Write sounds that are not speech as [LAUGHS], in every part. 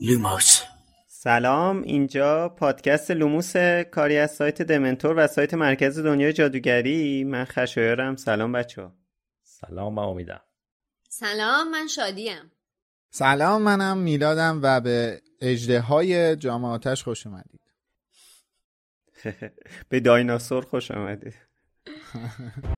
لوموس. سلام اینجا پادکست لوموس کاری از سایت دمنتور و سایت مرکز دنیای جادوگری. من خشایارم. سلام بچه سلام من امیدم. سلام من شادیم. سلام منم میلادم و به اژدهای جام آتش خوش اومدید. [LAUGHS] به دایناسور خوش آمدید [LAUGHS]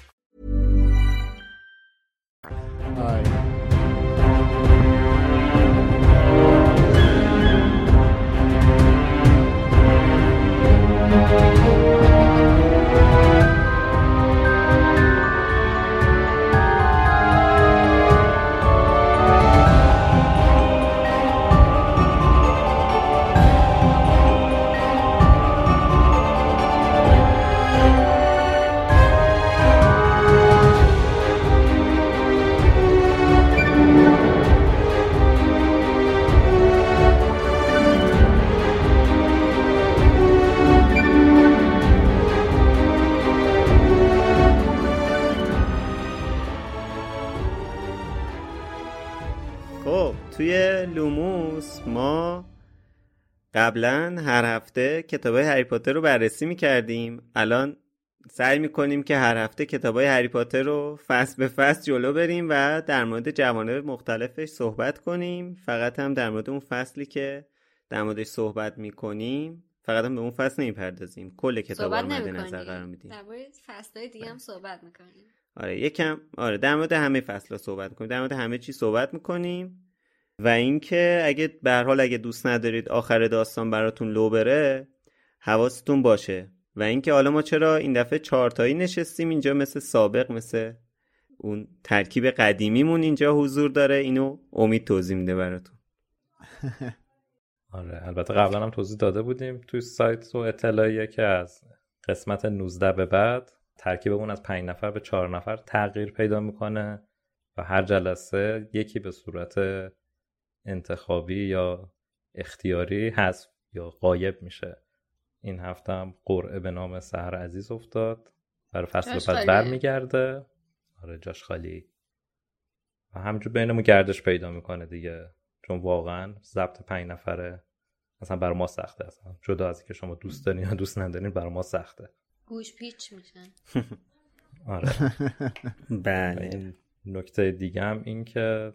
توی لوموس ما قبلا هر هفته کتاب هری پاتر رو بررسی می‌کردیم. الان سعی می‌کنیم که هر هفته کتاب های هری پاتر رو فصل به فصل جلو بریم و در مورد جوانب مختلفش صحبت کنیم. فقط هم در مورد اون فصلی که در موردش صحبت می‌کنیم فقط هم به اون فصل نمی‌پردازیم. کل کتاب رو مد نظر قرار میدیم. در مورد فصلهای دیگه هم صحبت می‌کنیم. آره یکم آره در مورد همه فصل صحبت می‌کنیم. در مورد همه چی صحبت می‌کنیم. و اینکه اگه به حال اگه دوست ندارید آخر داستان براتون لو بره حواستون باشه. و اینکه حالا ما چرا این دفعه چهارتایی نشستیم اینجا مثل سابق مثل اون ترکیب قدیمیمون اینجا حضور داره. اینو امید توضیح میده براتون. [LAUGHS] آره البته قبلا هم توضیح داده بودیم. توی سایت و اطلاعیه که از قسمت 19 به بعد ترکیبمون از 5 نفر به 4 نفر تغییر پیدا می‌کنه و هر جلسه یکی به صورت انتخابی یا اختیاری حذف یا غایب میشه. این هفته هم قرعه به نام سهر عزیز افتاد. برای فصل بعد برمیگرده. آره جاش خالی. و همجور بینمون گردش پیدا می‌کنه دیگه. چون واقعا ضبط پنج نفره اصلا برای ما سخته اصلا. جدا از که شما دوست دارین یا دوست ندارین برای ما سخته. گوش پیچ میشن. [LAUGHS] آره. [LAUGHS] بله. نکته دیگه هم این که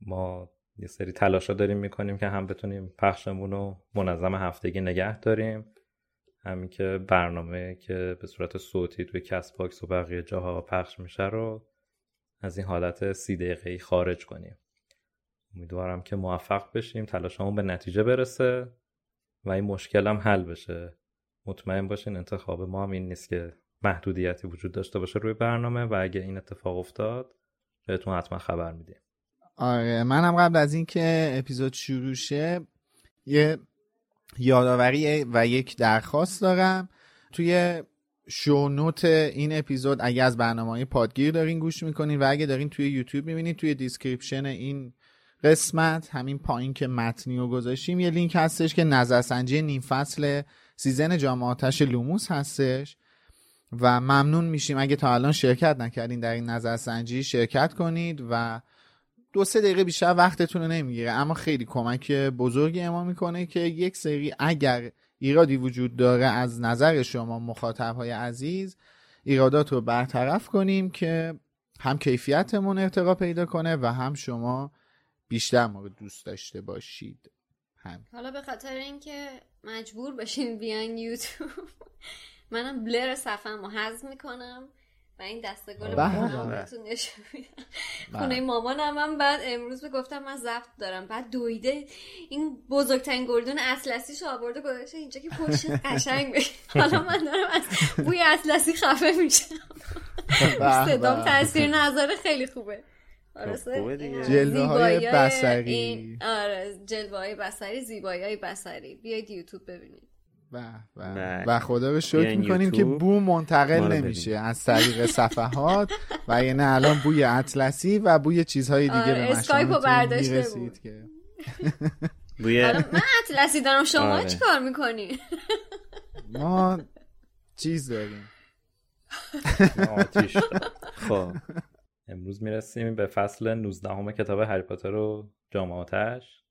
ما یه سری تلاشا داریم می‌کنیم که هم بتونیم پخشمون رو منظم هفتگی نگه داریم. همین که برنامه که به صورت صوتی توی Castbox و بقیه جاها پخش میشه رو از این حالت سی دقیقه خارج کنیم. امیدوارم که موفق بشیم تلاشمون به نتیجه برسه و این مشکل هم حل بشه. مطمئن باشین انتخاب ما هم این نیست که محدودیتی وجود داشته باشه روی برنامه و اگه این اتفاق افتاد بهتون حتما خبر میدیم. آره منم قبل از اینکه اپیزود شروع شه یه یادآوری و یک درخواست دارم. توی show note این اپیزود اگه از برنامه پادگیر دارین گوش می‌کنین و اگه دارین توی یوتیوب می‌بینین توی description این قسمت همین پایین که متنی رو گذاشتیم یه لینک هستش که نظرسنجی نیم فصل season جام آتش لوموس هستش. و ممنون میشیم. اگه تا الان شرکت نکردین در این نظرسنجی شرکت کنید و دو سه دقیقه بیشتر وقتتون رو نمی‌گیره. اما خیلی کمک بزرگی به ما می‌کنه که یک سری اگر ایرادی وجود داره از نظر شما مخاطب های عزیز ایرادات رو برطرف کنیم که هم کیفیتمون ارتقا پیدا کنه و هم شما بیشتر ما رو دوست داشته باشید. هم. حالا به خاطر اینکه مجبور بشین بیان یوتیوب [LAUGHS] منم بلر صفحه رو حذف می‌کنم. و این دسته گل نشون میدم خونه مامانم هم بعد امروز گفتم من زفت دارم. بعد دویده این بزرگترین گردون اطلسیش آورده گذاشته اینجا که پشت قشنگ بشه. حالا من دارم از بوی اطلسی خفه میشم. صدام تاثیر نظر خیلی خوبه. جلوه های بسری آره جلوه های بسری زیبایی های بسری بیاید یوتیوب ببینید. و, و خدا رو شکر می‌کنیم که بو منتقل نمیشه از طریق صفحات [LAUGHS] و یعنی الان بوی اطلسی و بوی چیزهای دیگه آره به اسکایپو برداشته بود. که. بوی من اطلسی دارم شما آره. چی کار می‌کنی؟ ما چیز داریم. [LAUGHS] آتیش خب. امروز می‌رسیم به فصل 19 همه کتاب هری پاتر و جام آتش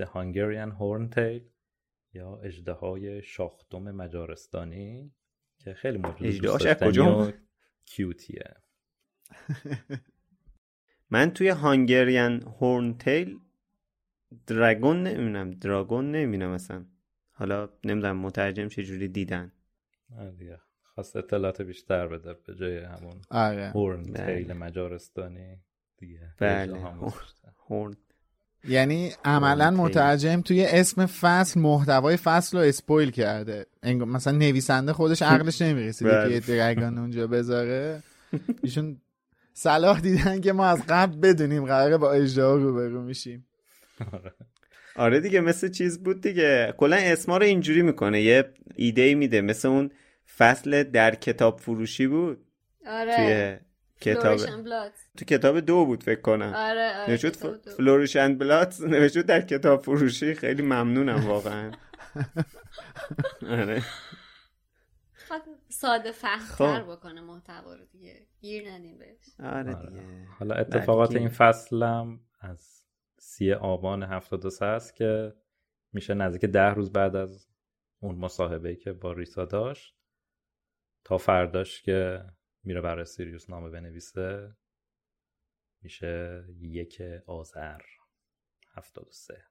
The Hungarian Horntail یا اجدهای شاخدم مجارستانی که خیلی موجود دوست کجا؟ کیوتیه. [LAUGHS] من توی هانگریان هورنتیل درگون نمی‌بینم دراگون نمی‌بینم اصلا. حالا نمی‌دونم مترجم چجوری دیدن. دیگه خواست اطلاعات بیشتر بده به جای همون آره. هورنتیل مجارستانی دیگه. بله. هورن یعنی عملا. مترجم توی اسم فصل محتوای فصل رو اسپویل کرده. انگ- مثلا نویسنده خودش عقلش نمی‌رسیده بله. که یه درگان اونجا بذاره. ایشون صلاح دیدن که ما از قبل بدونیم قراره با اجدها روبرو میشیم. آره. دیگه مثل چیز بود دیگه. کلا اسما رو اینجوری می‌کنه. یه ایده میده. مثل اون فصل در کتاب فروشی بود. آره. توی کتاب. تو کتاب دو بود فکر کنم. آره آره نوشت بلات [LAUGHS] نوشت در کتاب فروشی. خیلی ممنونم واقعا. [LAUGHS] آره. خواهد ساده فهمتر خب. بکنه محتوا رو دیگه. گیر ندیم بهش. آره آره. دیگه. حالا اتفاقات این فصلم از سی آبان 73 است که میشه نزدیک ده روز بعد از اون مصاحبه که با ریسا داشت تا فرداش که میره برای سیریوس نامه بنویسه. میشه یک آذر. 73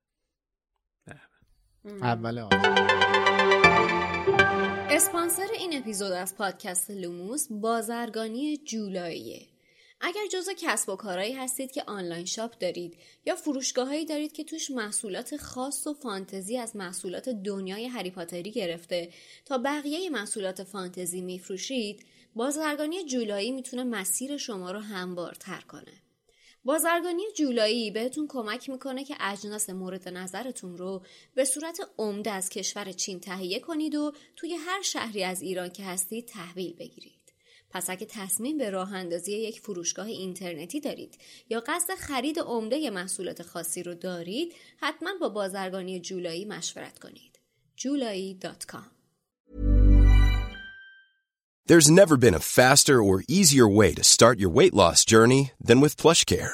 اول آذر. اسپانسر این اپیزود از پادکست لوموس بازرگانی جولاییه. اگر جزو کسب و کارهایی هستید که آنلاین شاپ دارید یا فروشگاهایی دارید که توش محصولات خاص و فانتزی از محصولات دنیای هری گرفته تا بقیه محصولات فانتزی میفروشید بازرگانی جولایی می‌تونه مسیر شما رو هموارتر کنه بازرگانی جولایی بهتون کمک می‌کنه که اجناس مورد نظرتون رو به صورت عمده از کشور چین تهیه کنید و توی هر شهری از ایران که هستید تحویل بگیرید. پس اگه تصمیم به راه اندازی یک فروشگاه اینترنتی دارید یا قصد خرید عمده محصولات خاصی رو دارید حتما با بازرگانی جولایی مشورت کنید. جولایی.com There's never been a faster or easier way to start your weight loss journey than with PlushCare.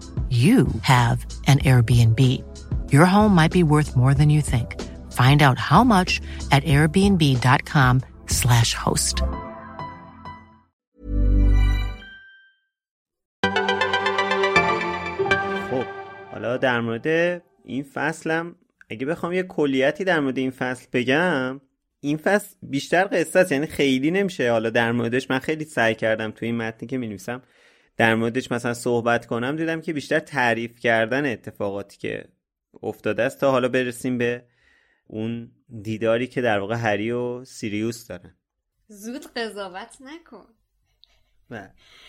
you have an Airbnb. Your home might be worth more than you think. Find out how much at airbnb.com/slash host. خب حالا در مورد این فصلم اگه بخوام یه کلیتی در مورد این فصل بگم این فصل بیشتر قصه است یعنی خیلی نمیشه حالا در موردش من خیلی سعی کردم توی این متنی که می‌نویسم در موردش مثلا صحبت کنم دیدم که بیشتر تعریف کردن اتفاقاتی که افتاده است. تا حالا برسیم به اون دیداری که در واقع هری و سیریوس دارن. زود قضاوت نکن.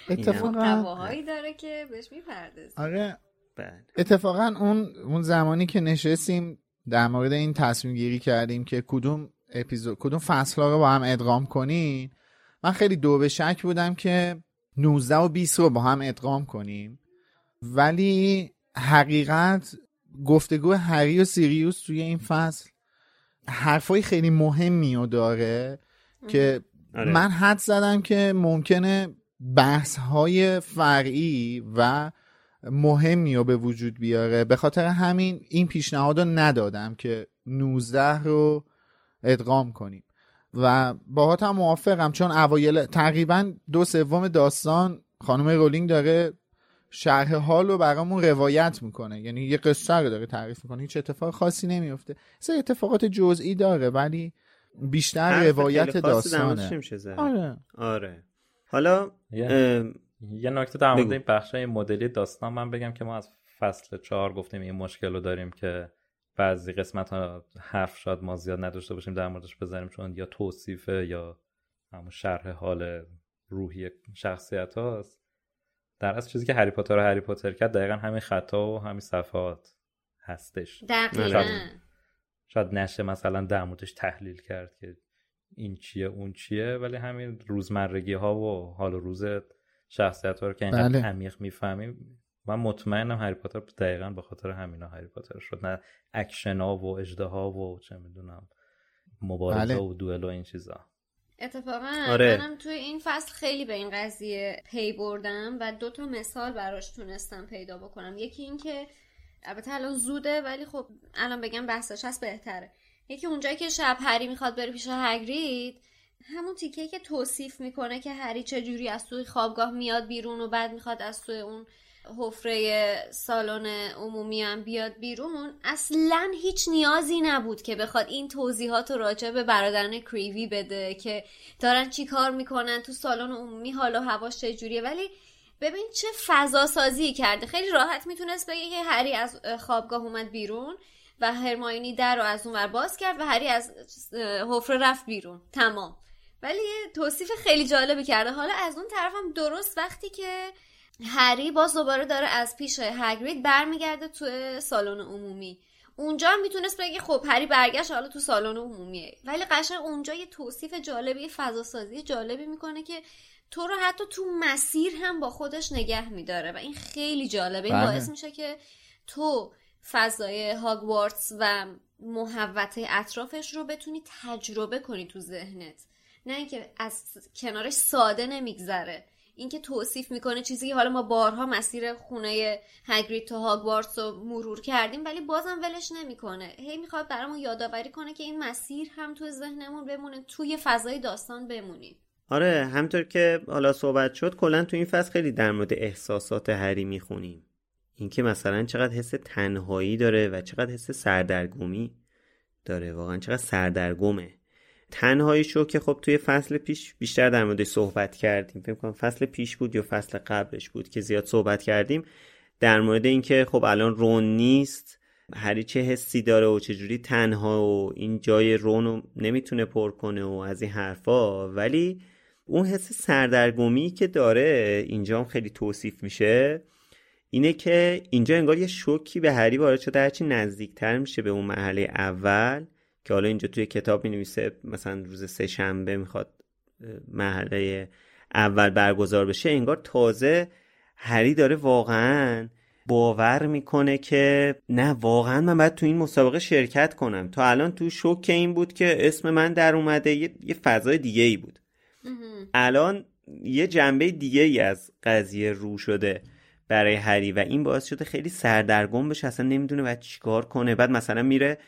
اتفاقا داره که بهش می‌پردازی. آره. بله. اتفاقا اون اون زمانی که نشستیم در مورد این تصمیم گیری کردیم که کدوم اپیزود کدوم فصل رو با هم ادغام کنیم من خیلی دو به شک بودم که 19 و 20 رو با هم ادغام کنیم. ولی حقیقت گفتگو هری و سیریوس توی این فصل حرفای خیلی مهمی رو داره که آره. من حد زدم که ممکنه بحث های فرعی و مهمی رو به وجود بیاره. به خاطر همین این پیشنهاد رو ندادم که 19 رو ادغام کنیم. و باهات هم موافقم چون اوایل تقریبا دو سوم داستان خانم رولینگ داره شرح حال رو برامون روایت می‌کنه. یعنی یه قصه رو داره تعریف می‌کنه. هیچ اتفاق خاصی نمیفته سه اتفاقات جزئی داره ولی بیشتر روایت داستانه. آره. آره. حالا یه- نکته در مورد. این بخش مدلی داستان من بگم که ما از فصل چهار گفتیم این مشکل رو داریم که بعضی قسمت ها حرف شاید ما زیاد نداشته باشیم در موردش بزنیم چون یا توصیفه یا همون شرح حال روحی شخصیت هاست. در اصل چیزی که هری پاتر رو هری پاتر کرد دقیقا همین خطا و همین صفحات هستش. دقیقا. شاید- شاید نشه مثلا در موردش تحلیل کرد که این چیه اون چیه ولی همین روزمرگی ها و حال و روز شخصیت ها رو که اینقدر بله. عمیق می‌فهمیم من مطمئنم هری پاتر دقیقا به خاطر همینا هری پاتر شد نه اکشن ها و اژدها و چه می‌دونم مبارزه بله. و دوئل و این چیزا اتفاقا آره. منم توی این فصل خیلی به این قضیه پی بردم و دو تا مثال براش تونستم پیدا بکنم یکی این که البته الان زوده ولی خب الان بگم بحثش هست بهتره یکی اونجایی که شب هری می‌خواد بره پیش هگرید همون تیکه که توصیف می‌کنه که هری چجوری از توی خوابگاه میاد بیرون و بعد می‌خواد از توی اون حفره سالن عمومی هم بیاد بیرون اصلا هیچ نیازی نبود که بخواد این توضیحات رو راجع به برادران کریوی بده که دارن چی کار می‌کنن تو سالن عمومی حالا هواش چجوریه ولی ببین چه فضا سازی کرده. خیلی راحت می‌تونست بگه که هری از خوابگاه اومد بیرون و هرماینی در رو از اون ور باز کرد و هری از حفره رفت بیرون. تمام. ولی توصیف خیلی جالبی کرده. حالا از اون طرف هم درست وقتی که هری باز دوباره داره از پیش هگرید برمیگرده تو سالن عمومی. اونجا هم می‌تونست بگه خب هری برگشت حالا تو سالن عمومیه. ولی قشنگ اونجا یه توصیف جالبی یه فضا سازی جالبی می‌کنه که تو رو حتی تو مسیر هم با خودش نگه میداره و این خیلی جالبه. این بله. باعث میشه که تو فضای هاگوارتس و محوطه اطرافش رو بتونی تجربه کنی تو ذهنت. نه اینکه از کنارش ساده نمیگذره. اینکه توصیف می‌کنه چیزی که حالا ما بارها مسیر خونه هگرید تا هاگوارتس رو مرور کردیم ولی بازم ولش نمی‌کنه. هی می‌خواد برامون یادآوری کنه که این مسیر هم تو ذهنمون بمونه توی فضای داستان بمونیم آره همطور که حالا صحبت شد کلا تو این فصل خیلی در مورد احساسات هری می‌خونیم. اینکه مثلا چقدر حس تنهایی داره و چقدر حس سردرگمی داره. واقعا چقدر سردرگمه. تنهاییشو که خب توی فصل پیش بیشتر در موردش صحبت کردیم. فکر کنم فصل پیش بود یا فصل قبلش بود که زیاد صحبت کردیم. در مورد اینکه خب الان رون نیست هری چه حسی داره و چجوری تنها و این جای رون رو نمی‌تونه پر کنه و از این حرفا. ولی اون حس سردرگمی که داره اینجا هم خیلی توصیف میشه اینه که اینجا انگار یه شوکی به هری وارد شده هرچی نزدیکتر میشه به اون مرحله اول. که حالا اینجا توی کتاب می نویسه مثلا روز سه شنبه می‌خواد مرحله اول برگزار بشه انگار تازه هری داره واقعا باور می‌کنه که نه واقعا من باید تو این مسابقه شرکت کنم. تا الان تو شوک این بود که اسم من در اومده یه, یه فضای دیگه ای بود الان یه جنبه دیگه ای از قضیه رو شده برای هری و این باعث شده خیلی سردرگم بشه اصلا نمی‌دونه باید چیکار کنه. بعد مثلا میره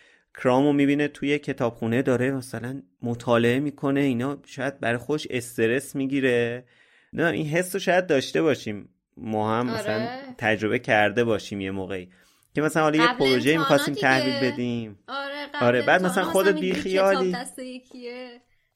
کرامو می‌بینه توی کتابخونه داره مثلا مطالعه می‌کنه اینا شاید برای خوش استرس می‌گیره. نه این حس رو شاید داشته باشیم. ما هم آره. مثلا تجربه کرده باشیم یه موقعی. که مثلا حالا یه پروژه می‌خواستیم. تحویل بدیم. آره آره، بعد مثلا خودت بیخیالی.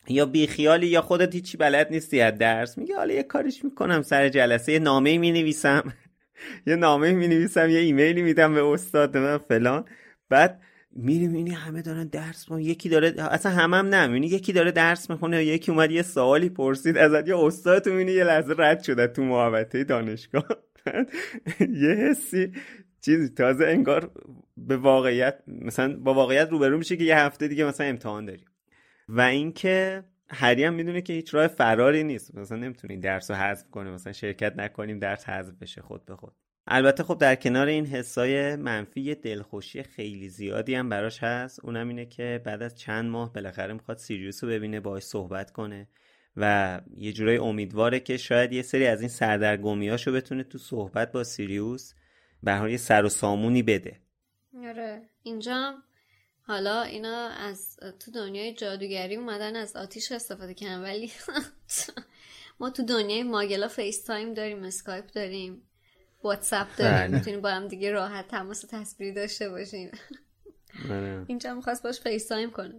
یا بیخیالی یا خودت هیچی بلد نیستی از درس. میگه حالا یه کاریش می‌کنم سر جلسه. یه نامه می نویسم [LAUGHS] یه نامه می نویسم یه ایمیلی میدم به استاد من فلان. بعد میری می‌بینی همه دارن درس می‌خونن. یکی داره اصلا همم هم نه یکی داره درس می‌خونه یکی اومد یه سوالی پرسید ازت یا استاد تو یه لحظه رد شده تو محوطه دانشگاه. [LAUGHS] یه حسی چیزی تازه انگار به واقعیت مثلا با واقعیت روبرو میشه که یه هفته دیگه مثلا امتحان داری. و اینکه هری هم می‌دونه که هیچ راه فراری نیست. مثلا نمی‌تونه این درس رو حذف کنه مثلا شرکت نکنیم درس حذف بشه خود به خود. البته خب در کنار این حسای منفی دلخوشی خیلی زیادی هم براش هست. اونم اینه که بعد از چند ماه بالاخره می‌خواد سیریوس رو ببینه باهاش صحبت کنه و یه جورای امیدواره که شاید یه سری از این سردرگمیاشو بتونه تو صحبت با سیریوس به حال یه سر و سامونی بده. آره. اینجا حالا اینا از تو دنیای جادوگری اومدن از آتیش استفاده کردن ولی [LAUGHS] ما تو دنیای ماگلا FaceTime داریم اسکایپ داریم. واتساپ داریم. بله. می‌تونیم با هم دیگه راحت تماس تصویری داشته باشیم آره. اینجا می‌خواست باش FaceTime کنه.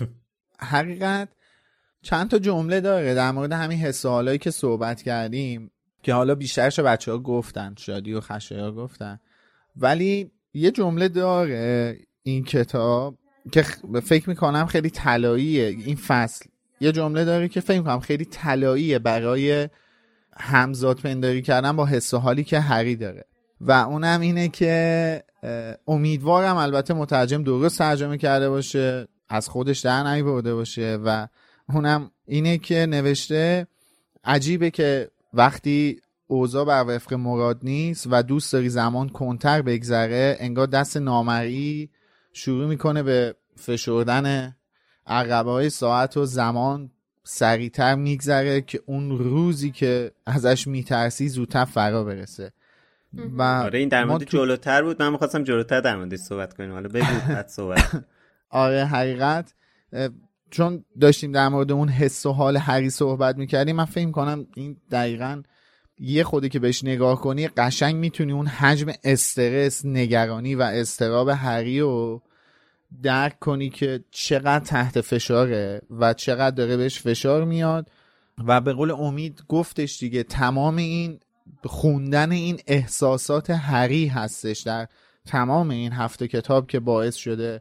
[LAUGHS] حقیقت چند تا جمله داره در مورد همین حس و حالایی که صحبت کردیم که حالا بیشترش بچه ها گفتن شادی و خشایار گفتن. ولی یه جمله داره این کتاب که فکر می‌کنم خیلی طلاییه. این فصل یه جمله داره که فکر می‌کنم خیلی طلاییه برای همزاد پنداری کردن با حس و حالی که هری داره. و اونم اینه که امیدوارم البته مترجم درست ترجمه کرده باشه از خودش در نیورده باشه و اونم اینه که نوشته عجیبه که وقتی اوضاع بر وفق مراد نیست و دوست داری زمان کنتر بگذره انگار دست نامرئی شروع می‌کنه به فشردن عقبه های ساعت و زمان سریعتر میگذره که اون روزی که ازش میترسی زودتر فرا برسه. و آره این در مورد تو- جلوتر بود. من می‌خواستم جلوتر در موردش صحبت کنیم. حالا بگو [LAUGHS] بعد صحبت. آره حقیقت. چون داشتیم در مورد اون حس و حال هری صحبت می‌کردیم من فکر کنم این دقیقا یه خودی که بهش نگاه کنی قشنگ می‌تونی اون حجم استرس نگرانی و استراب هری رو درک کنی که چقدر تحت فشاره و چقدر داره بهش فشار میاد. و به قول امید گفتش دیگه تمام این خوندن این احساسات هری هستش در تمام این هفته کتاب که باعث شده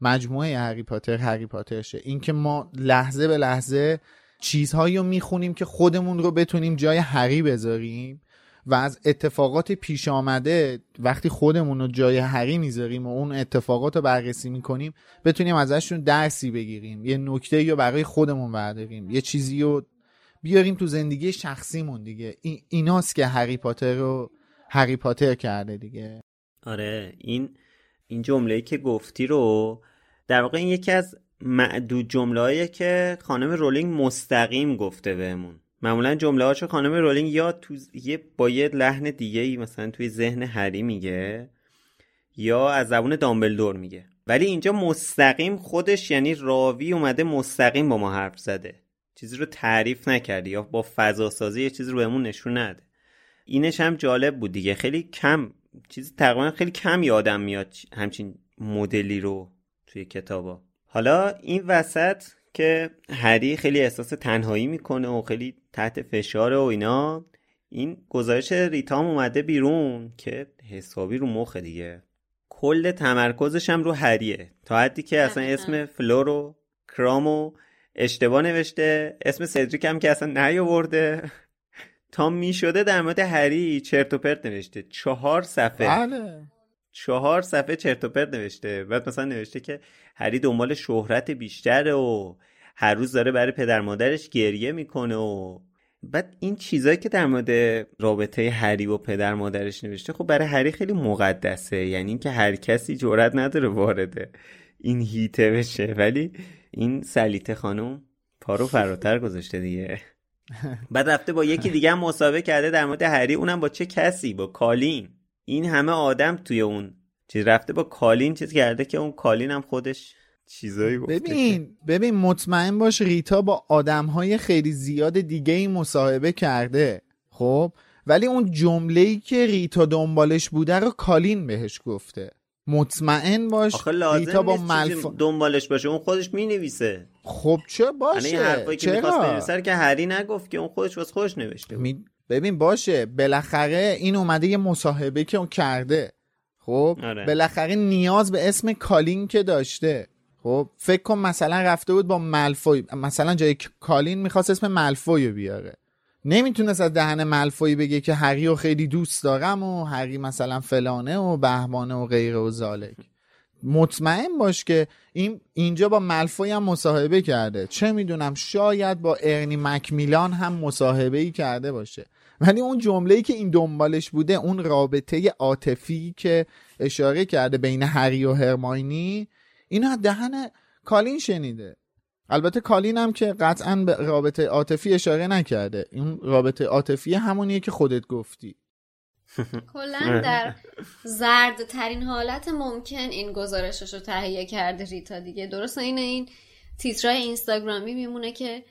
مجموعه هری پاتر هری پاتر شه. اینکه ما لحظه به لحظه چیزهایی رو می‌خونیم که خودمون رو بتونیم جای هری بذاریم. و از اتفاقات پیش آمده وقتی خودمون رو جای هری می‌ذاریم و اون اتفاقات رو بررسی می‌کنیم بتونیم ازشون درسی بگیریم. یه نکته رو برای خودمون برداریم. یه چیزی رو بیاریم تو زندگی شخصیمون دیگه. این ایناست که هری پاتر رو هری پاتر کرده دیگه. آره این این جمله که گفتی رو در واقع این یکی از معدود جمله که خانم رولینگ مستقیم گفته بهمون. معمولا جمله هاشو خانم رولینگ یا تو یه با یه لحن دیگه ای مثلا توی ذهن هری میگه یا از زبون دامبلدور میگه. ولی اینجا مستقیم خودش یعنی راوی اومده مستقیم با ما حرف زده. چیزی رو تعریف نکرده یا با فضا سازی یه چیزی رو بهمون نشون نده. اینش هم جالب بود دیگه. خیلی کم چیز تقریبا خیلی کم یادم میاد همچین مدلی رو توی کتابا. حالا این وسط که هری خیلی احساس تنهایی می‌کنه و خیلی تحت فشار و اینا. این گزارش ریتام اومده بیرون که حسابی رو مخه دیگه. کل تمرکزش هم رو هریه. تا حدی که اصلا. اسم فلورو کرامو اشتباه نوشته. اسم سدریک هم که اصلا نیاورده. [LAUGHS] تا می شده در مورد هری چرت و پرت نوشته. چهار صفحه. بله. چهار صفحه چرت و پرت نوشته. بعد مثلا نوشته که هری دنبال شهرت بیشتره و هر روز داره برای پدر مادرش گریه می‌کنه و بعد این چیزایی که در مورد رابطه هری و پدر مادرش نوشته خب برای هری خیلی مقدسه. یعنی اینکه هر کسی جرئت نداره وارد این هیته بشه. ولی این سلیته خانم پارو فراتر گذاشته دیگه. بعد رفته با یکی دیگه هم مسابقه کرده در مورد هری. اونم با چه کسی؟ با کالین. این همه آدم توی اون چیز رفته با کالین چیز کرده که اون کالین هم خودش چیزایی گفته. ببین ببین مطمئن باش ریتا با آدم های خیلی زیاد دیگه ای مصاحبه کرده خب؟ ولی اون جمله ای که ریتا دنبالش بوده رو کالین بهش گفته. مطمئن باش آخه لازم ریتا با ملف... دنبالش باشه اون خودش می‌نویسه. خب چه یعنی باشه؟ این حرفایی که می‌خواست بنویسه که هری نگفت که اون خودش واسه خودش نوشته بود. می- ببین باشه بالاخره این اومده یه مصاحبه که اون کرده. خب آره. بالاخره نیاز به اسم کالین که داشته. خب فکر کن مثلا رفته بود با ملفوی مثلا جای کالین می‌خواست اسم ملفوی رو بیاره. نمی‌تونست از دهن ملفوی بگه که هری رو خیلی دوست دارم و هری مثلا فلانه و بهمانه و غیره و زالک. مطمئن باش که این اینجا با ملفوی هم مصاحبه کرده. چه می‌دونم شاید با ارنی مکمیلان هم مصاحبه ای کرده باشه. ولی اون جمله ای که این دنبالش بوده اون رابطه عاطفی که اشاره کرده بین هری و هرماینی اینو از دهن کالین شنیده. البته کالین هم که قطعا به رابطه عاطفی اشاره نکرده. این رابطه عاطفی همونیه که خودت گفتی. [LAUGHS] کلا در زرد ترین حالت ممکن این گزارشش رو تهیه کرده ریتا دیگه. درست این این تیترای اینستاگرامی میمونه که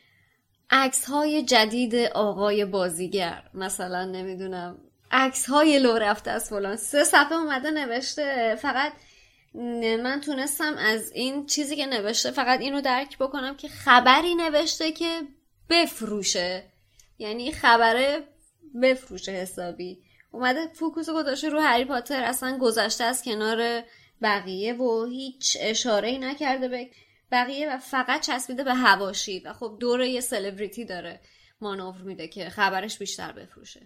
عکس های جدید آقای بازیگر. مثلا نمی‌دونم عکس های لو رفته از فلان. سه صفحه اومده نوشته. فقط من تونستم از این چیزی که نوشته فقط اینو درک بکنم که خبری نوشته که بفروشه. یعنی خبره بفروشه حسابی. اومده فوکوس گذاشته رو هری پاتر. اصلا گذشته از کنار بقیه و هیچ اشاره ای نکرده به بقیه و فقط چسبیده به هواشی و خب دور یه سلبریتی داره مانور میده که خبرش بیشتر بفروشه.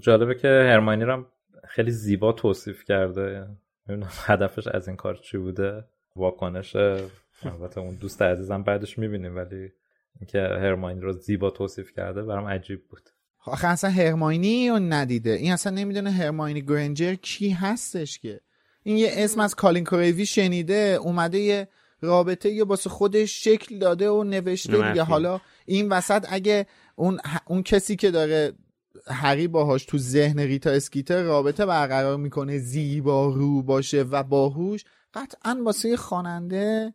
جالبه که هرماینی رو هم خیلی زیبا توصیف کرده. نمی‌دونم هدفش از این کار چی بوده. واکنش البته اون دوست عزیزم بعدش می‌بینیم ولی اینکه هرماینی رو زیبا توصیف کرده برام عجیب بود. آخه اصلا هرماینی رو ندیده. این اصلا نمی‌دونه هرماینی گرنجر کی هستش که. این یه اسم از کالین کوریوی شنیده اومده یه رابطه یه باسه خودش شکل داده و نوشته. دیگه حالا این وسط اگه اون اون کسی که داره هری باهاش تو ذهن ریتا اسکیتر رابطه برقرار می‌کنه زیبا رو باشه و باهوش قطعا واسه خواننده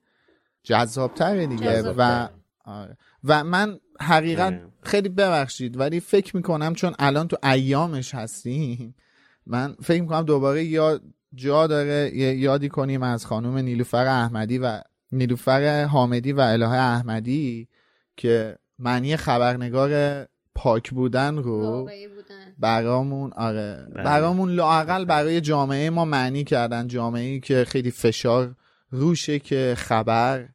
جذابتره دیگه جذاب‌تره. و آره. و من حقیقت آره. خیلی ببخشید ولی فکر می‌کنم چون الان تو ایامش هستیم من فکر می‌کنم دوباره یا جا داره یادی کنیم از خانم نیلوفر احمدی و نیلوفر حامدی و الهه احمدی که معنی خبرنگار پاک بودن رو بودن. برامون آره. بله. برامون لاقل برای جامعه ما معنی کردن. جامعه ای که خیلی فشار روشه که خبر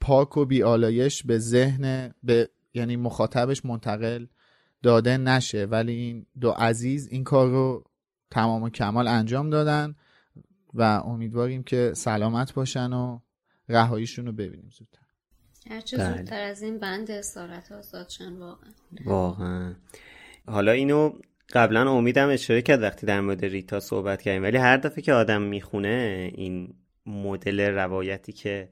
پاک و بیالایش به ذهن به یعنی مخاطبش منتقل داده نشه. ولی این دو عزیز این کار رو تمام و کمال انجام دادن و امیدواریم که سلامت باشن و رهاییشون رو ببینیم زودتر. هرچه بله. زودتر از این بند اسارت آزاد شن واقعا. واقعا. حالا اینو قبلا امیدم اشاره کرد وقتی در مورد ریتا صحبت کردیم ولی هر دفعه که آدم می‌خونه این مدل روایتی که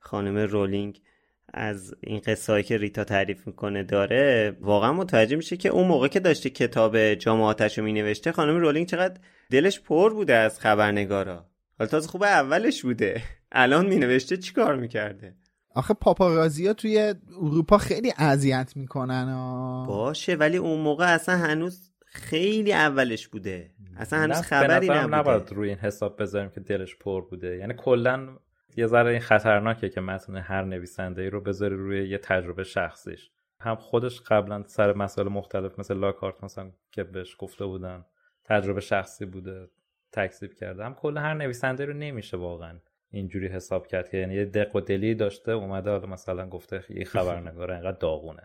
خانم رولینگ از این قصه که ریتا تعریف می‌کنه داره واقعا متوجه میشه که اون موقع که داشته کتاب جامعاتش رو مینوشته خانم رولینگ چقدر دلش پر بوده از خبرنگارا. حالا تازه خوب اولش بوده. الان مینوشته چیکار می‌کرده؟ آخه پاپارازی ها توی اروپا خیلی اذیت می‌کنن آه. باشه ولی اون موقع اصلا هنوز خیلی اولش بوده. اصلا هنوز نه، خبری به نظرم نبوده. نباید روی این حساب بذاریم که دلش پر بوده. یعنی کلا یه ذره این خطرناکه که متن هر نویسنده ای رو بذاری روی یه تجربه شخصیش. هم خودش قبلا سر مسائل مختلف مثل لاکارت مثلا که بهش گفته بودن تجربه شخصی بوده تکذیب کرده. هم کلا هر نویسنده رو نمیشه واقعا اینجوری حساب کرد که یعنی یه دق و دلی داشته اومده حالا مثلا گفته یه خبرنگار [LAUGHS] اینقدر داغونه.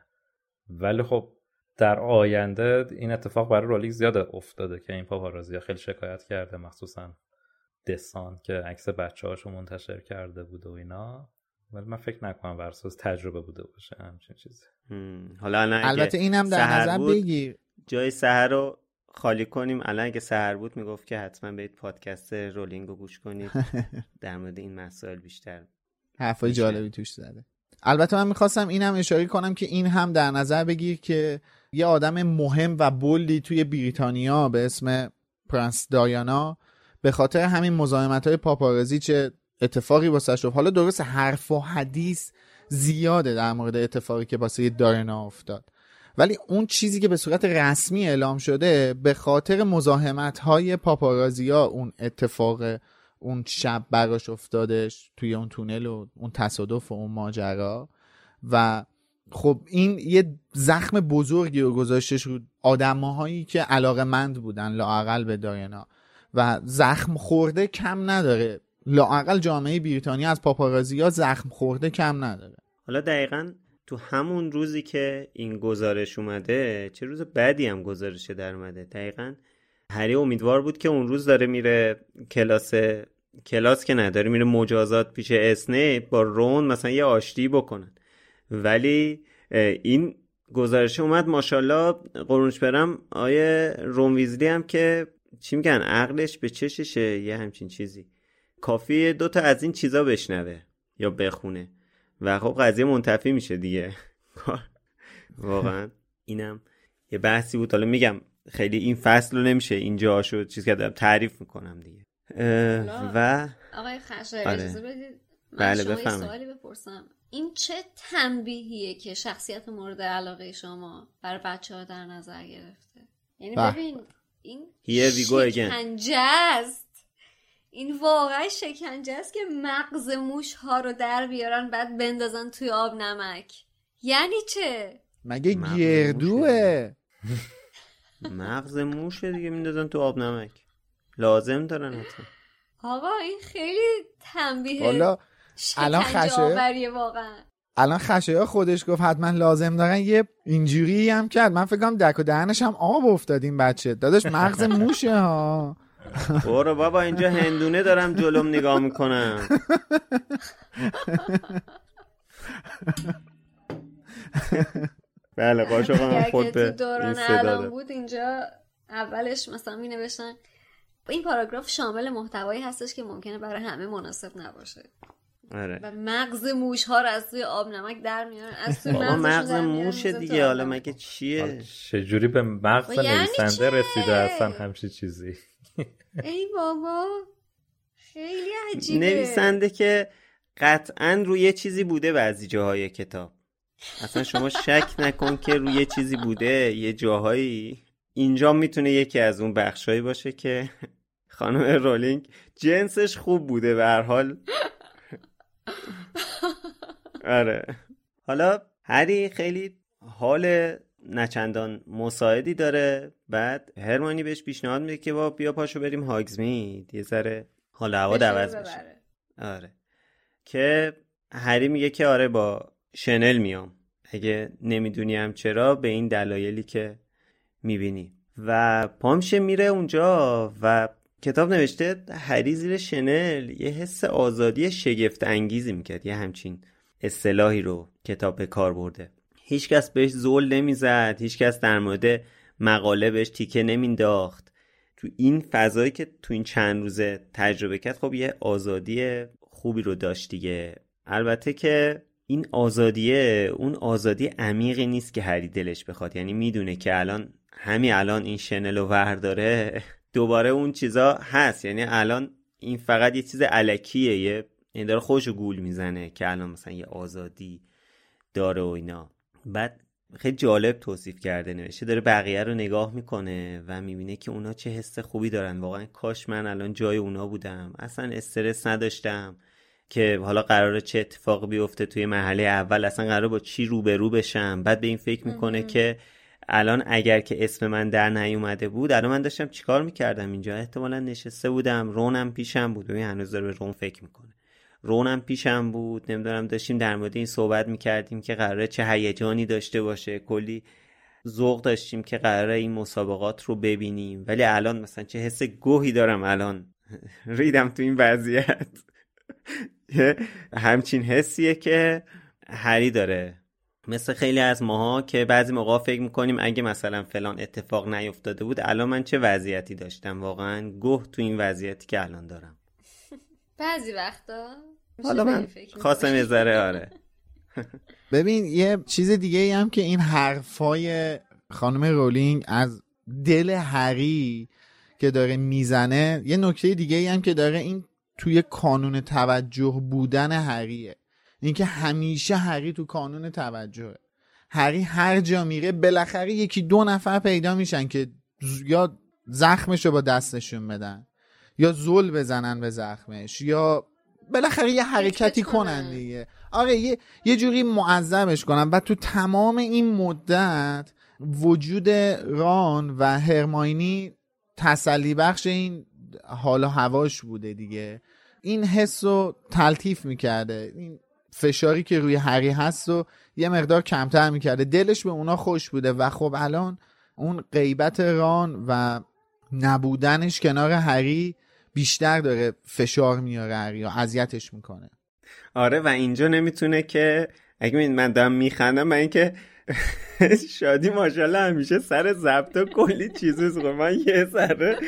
ولی خب در آینده این اتفاق برای رولینگ زیاد افتاده که این پاپارازی خیلی شکایت کرده مخصوصا دسان که عکس بچه هاشو منتشر کرده بود و اینا. ولی من فکر نکنم بر اساس تجربه بوده باشه همچین چیزی. حالا البته اینم در نظر بگیر. جای سهر رو خالی کنیم. الان اگه سهر بود می‌گفت که حتما برید پادکست رولینگ رو گوش کنید. [LAUGHS] در مورد این مسائل بیشتر حرفای. جالبی توش زده. البته من می‌خواستم اینم اشاره کنم که این هم در نظر بگیر که یه آدم مهم و بلدی توی بریتانیا به اسم پرنس دایانا به خاطر همین مزاحمت های پاپارزی چه اتفاقی واسه شد حالا درست حرف و حدیث زیاده در مورد اتفاقی که واسه دارنا افتاد. ولی اون چیزی که به صورت رسمی اعلام شده به خاطر مزاحمت های پاپارازیا اون اتفاق اون شب براش افتادش توی اون تونل و اون تصادف و اون ماجرا. و خب این یه زخم بزرگی رو گذاشتش رو آدمهایی که علاقه مند بودن لاعقل به داینا. و زخم خورده کم نداره. لاعقل جامعه بریتانیا از پاپارازیا زخم خورده کم نداره. حالا دقیقا تو همون روزی که این گزارش اومده چه روز بعدی هم گزارش در اومده. دقیقا هری امیدوار بود که اون روز داره میره کلاس کلاس که نداره میره مجازات پیش اسنیپ با رون مثلا یه آشتی بکنن. ولی این گزارش اومد ماشاءالله قرونش برم آیه روم ویزلی هم که چی میگن عقلش به چششه یه همچین چیزی. کافی دوتا از این چیزا بشنوه یا بخونه. و خب قضیه منتفی میشه دیگه [LAUGHS] واقعا اینم یه بحثی بود حالا میگم خیلی این فصل رو نمیشه اینجا شد چیز که دارم تعریف می‌کنم دیگه و آقای خشایار آره. اجازه بدید من بله، شما بفرمایید. سوالی بپرسم این چه تنبیهیه که شخصیت مورد علاقه شما برای بچه ها در نظر گرفته یعنی. ببین این Here we go again. شکنجه است این واقعا شکنجه است که مغز موش ها رو در بیارن بعد بندازن توی آب نمک. یعنی چه؟ مگه گردوه؟ مغز موشه دیگه میندازن تو آب نمک. لازم دارن حتما. آقا این خیلی تنبیه حالا الان آوریه واقعا. الان خشایا خودش گفت حتما لازم دارن. یه اینجوری هم کرد. من فکرم دک و دهنش هم آب افتاد این بچه. داداش مغز موشه ها. برو بابا اینجا هندونه دارم جلوم نگاه می‌کنم. بله قاشق هم خود به این دوران بود اینجا اولش مثلا می نوشتن این پاراگراف شامل محتوایی هستش که ممکنه برای همه مناسب نباشه. آره. و مغز موش ها رو از توی آب نمک در میارن از توی مغز می‌ذارن دیگه حالا. مگه چیه؟ چجوری به مغز و یعنی نویسنده؟ رسیده؟ اصلا همچی چیزی. ای بابا خیلی عجیبه. نویسنده که قطعا روی یه چیزی بوده بعضی جاهای کتاب. اصلا شما شک نکن که روی چیزی بوده یه جاهایی. اینجا می‌تونه یکی از اون بخشایی باشه که خانم رولینگ جنسش خوب بوده به هر حال. [LAUGHS] آره. حالا هری خیلی حال نچندان مساعدی داره. بعد هرمانی بهش پیشنهاد میده که با بیا پاشو بریم هاگزمید یه ذره حال هوا عوض بشه. آره. که هری میگه که آره با شنل میام. اگه نمی‌دونی هم چرا به این دلایلی که می‌بینی. و پامشه میره اونجا و کتاب نوشته هری زیر شنل یه حس آزادی شگفت انگیزی می‌کرد. یه همچین اصطلاحی رو کتاب به کار برده. هیچکس بهش زول نمی‌زد هیچکس در مورد مقاله بهش تیکه نمینداخت. تو این فضایی که تو این چند روزه تجربه کرد خب یه آزادی خوبی رو داشت دیگه. البته که این آزادیه اون آزادی عمیقی نیست که هری دلش بخواد. یعنی می‌دونه که الان همین الان این شنل و ور داره دوباره اون چیزا هست. یعنی الان این فقط یه چیز علکیه یه این داره خودش رو گول می‌زنه که الان مثلا یه آزادی داره و اینا. بعد خیلی جالب توصیف کرده نوشته داره بقیه رو نگاه می‌کنه و می‌بینه که اونا چه حس خوبی دارن. واقعا کاش من الان جای اونا بودم. اصلا استرس نداشتم که حالا قراره چه اتفاق بیفته توی محله اول. اصلا قراره با چی روبرو بشم. بعد به این فکر می‌کنه که الان اگر که اسم من در نیومده بود الان من داشتم چیکار می‌کردم اینجا؟ احتمالا نشسته بودم رونم پیشم بود. ببین هنوز داره به رون فکر می‌کنه. رونم پیشم بود. نمی‌دونم داشتیم در مورد این صحبت می‌کردیم که قراره چه هیجانی داشته باشه. کلی ذوق داشتیم که قراره این مسابقات رو ببینیم. ولی الان مثلا چه حس گوهی دارم الان. [LAUGHS] ریدم تو این وضعیت. [LAUGHS] همچین حسیه که هری داره. مثل خیلی از ماها که بعضی موقع فکر می‌کنیم اگه مثلا فلان اتفاق نیفتاده بود الان من چه وضعیتی داشتم؟ واقعا گوه تو این وضعیتی که الان دارم. [LAUGHS] بعضی وقتا حالا من خواستم. یه ذره آره. [LAUGHS] ببین یه چیز دیگه ای هم که این حرفای خانم رولینگ از دل هری که داره می‌زنه یه نکته دیگه ای هم که داره این توی کانون توجه بودن هریه. اینکه همیشه هری تو کانون توجهه. هری هر جا میره بالاخره یکی دو نفر پیدا میشن که یا زخمش رو با دستشون بدن یا زل بزنن به زخمش یا بالاخره یه حرکتی کنن. دیگه. آره یه, یه جوری معذبش کنن. و تو تمام این مدت وجود ران و هرماینی تسلی بخش این حال و هواش بوده دیگه. این حس رو تلطیف می‌کرده. این فشاری که روی هری هست و یه مقدار کمتر می‌کرده. دلش به اونا خوش بوده. و خب الان اون غیبت ران و نبودنش کنار هری بیشتر داره فشار میاره و اذیتش می‌کنه. آره و اینجا نمی‌تونه که اگه من دارم میخندم من اینکه [LAUGHS] شادی ماشاءالله همیشه سر ضبط و کلی چیز من یه سر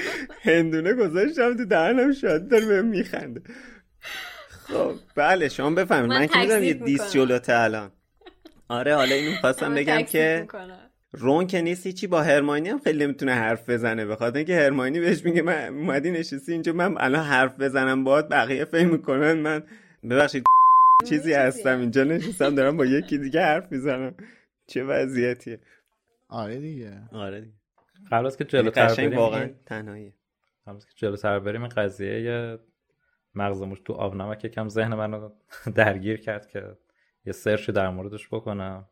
هندونه گذاشتم تو دهنم شادی داره به میخنده. خب بله شما بفهمید. من, من که می‌دونم یه دیس جلوته الان. آره حالا اینو خواستم بگم که رون که نیست هیچی. با هرماینی هم خیلی نمی‌تونه حرف بزنه. بخاطر اینکه هرماینی بهش میگه من اومدی نشستی اینجا من الان حرف بزنم باید بقیه فهم می‌کنن من ببخشید چیزی هستم. اینجا نشستم دارم با یکی دیگه حرف می‌زنم. چه وضعیتیه. آره دیگه. آره دیگه. قبل از که جلوتر بریم واقعا تنهاییه قبل از که جلوتر بریم این قضیه مغزموش تو آبنمک یکم ذهن منو [LAUGHS] درگیر کرد که یه سرچی در موردش بکنم.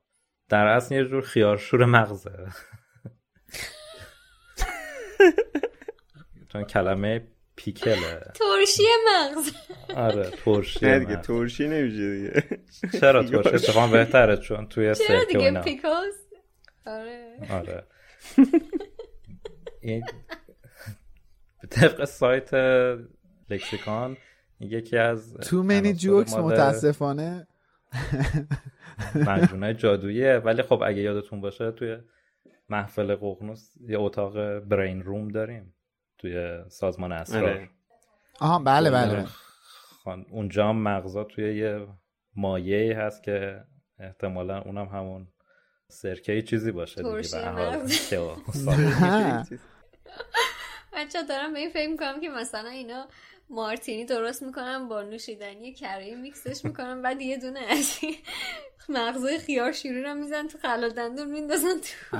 در اصل یه جور خیارشور مغزه. [LAUGHS] چون کلمه پیکله. ترشی مغز. آره ترشی نه دیگه ترشی نمیشه دیگه. چرا [LAUGHS] ترشی؟ اتفاقا بهتره چون توی چرا دیگه پیکوس آره. آره. [LAUGHS] این طبق سایت لکسیکان یکی از تو منی جوکس متاسفانه. مجموعه جادوییه. ولی خب اگه یادتون باشه توی محفل ققنوس یه اتاق برین روم داریم توی سازمان اسرار. آها بله بله. اونجا هم مغزا توی یه مایه هست که احتمالا اونم همون سرکه چیزی باشه دیگه به حال [LAUGHS] [LAUGHS] بچه دارم به این فکر می‌کنم که مثلا اینا مارتینی درست می‌کنم با نوشیدنی کره میکسش می‌کنم بعد یه دونه از مغزای خیار شیرین رو میزن تو خلال دندون میندازن تو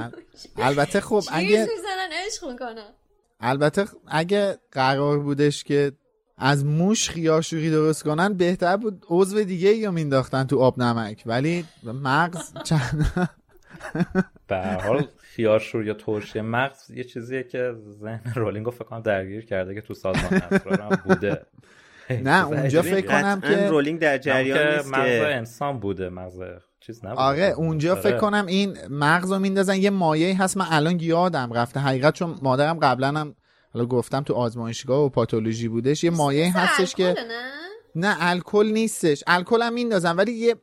البته خب اگه می‌زنن عشق می‌کنن. البته اگه قرار بودش که از موش خیارشوری درست کنن بهتر بود عضو دیگه یا مینداختن تو آب نمک. ولی مغز چند به حال خیارشور یا ترشی مغز یه چیزیه که ذهن رولینگ فکر کنم درگیر کرده که تو سازمان اسرار هم بوده. نه [LAUGHS] اونجا فکر کنم که رولینگ در جریان نیست مغز انسان بوده مغز چیز نبوده. آره اونجا فکر کنم این مغز رو میندازن یه مایه هست. من الان یادم رفته حقیقت چون مادرم قبلا هم حالا گفتم تو آزمایشگاه و پاتولوژی بودش یه مایه هستش که نه الکل نیستش. الکل هم میندازن ولی یه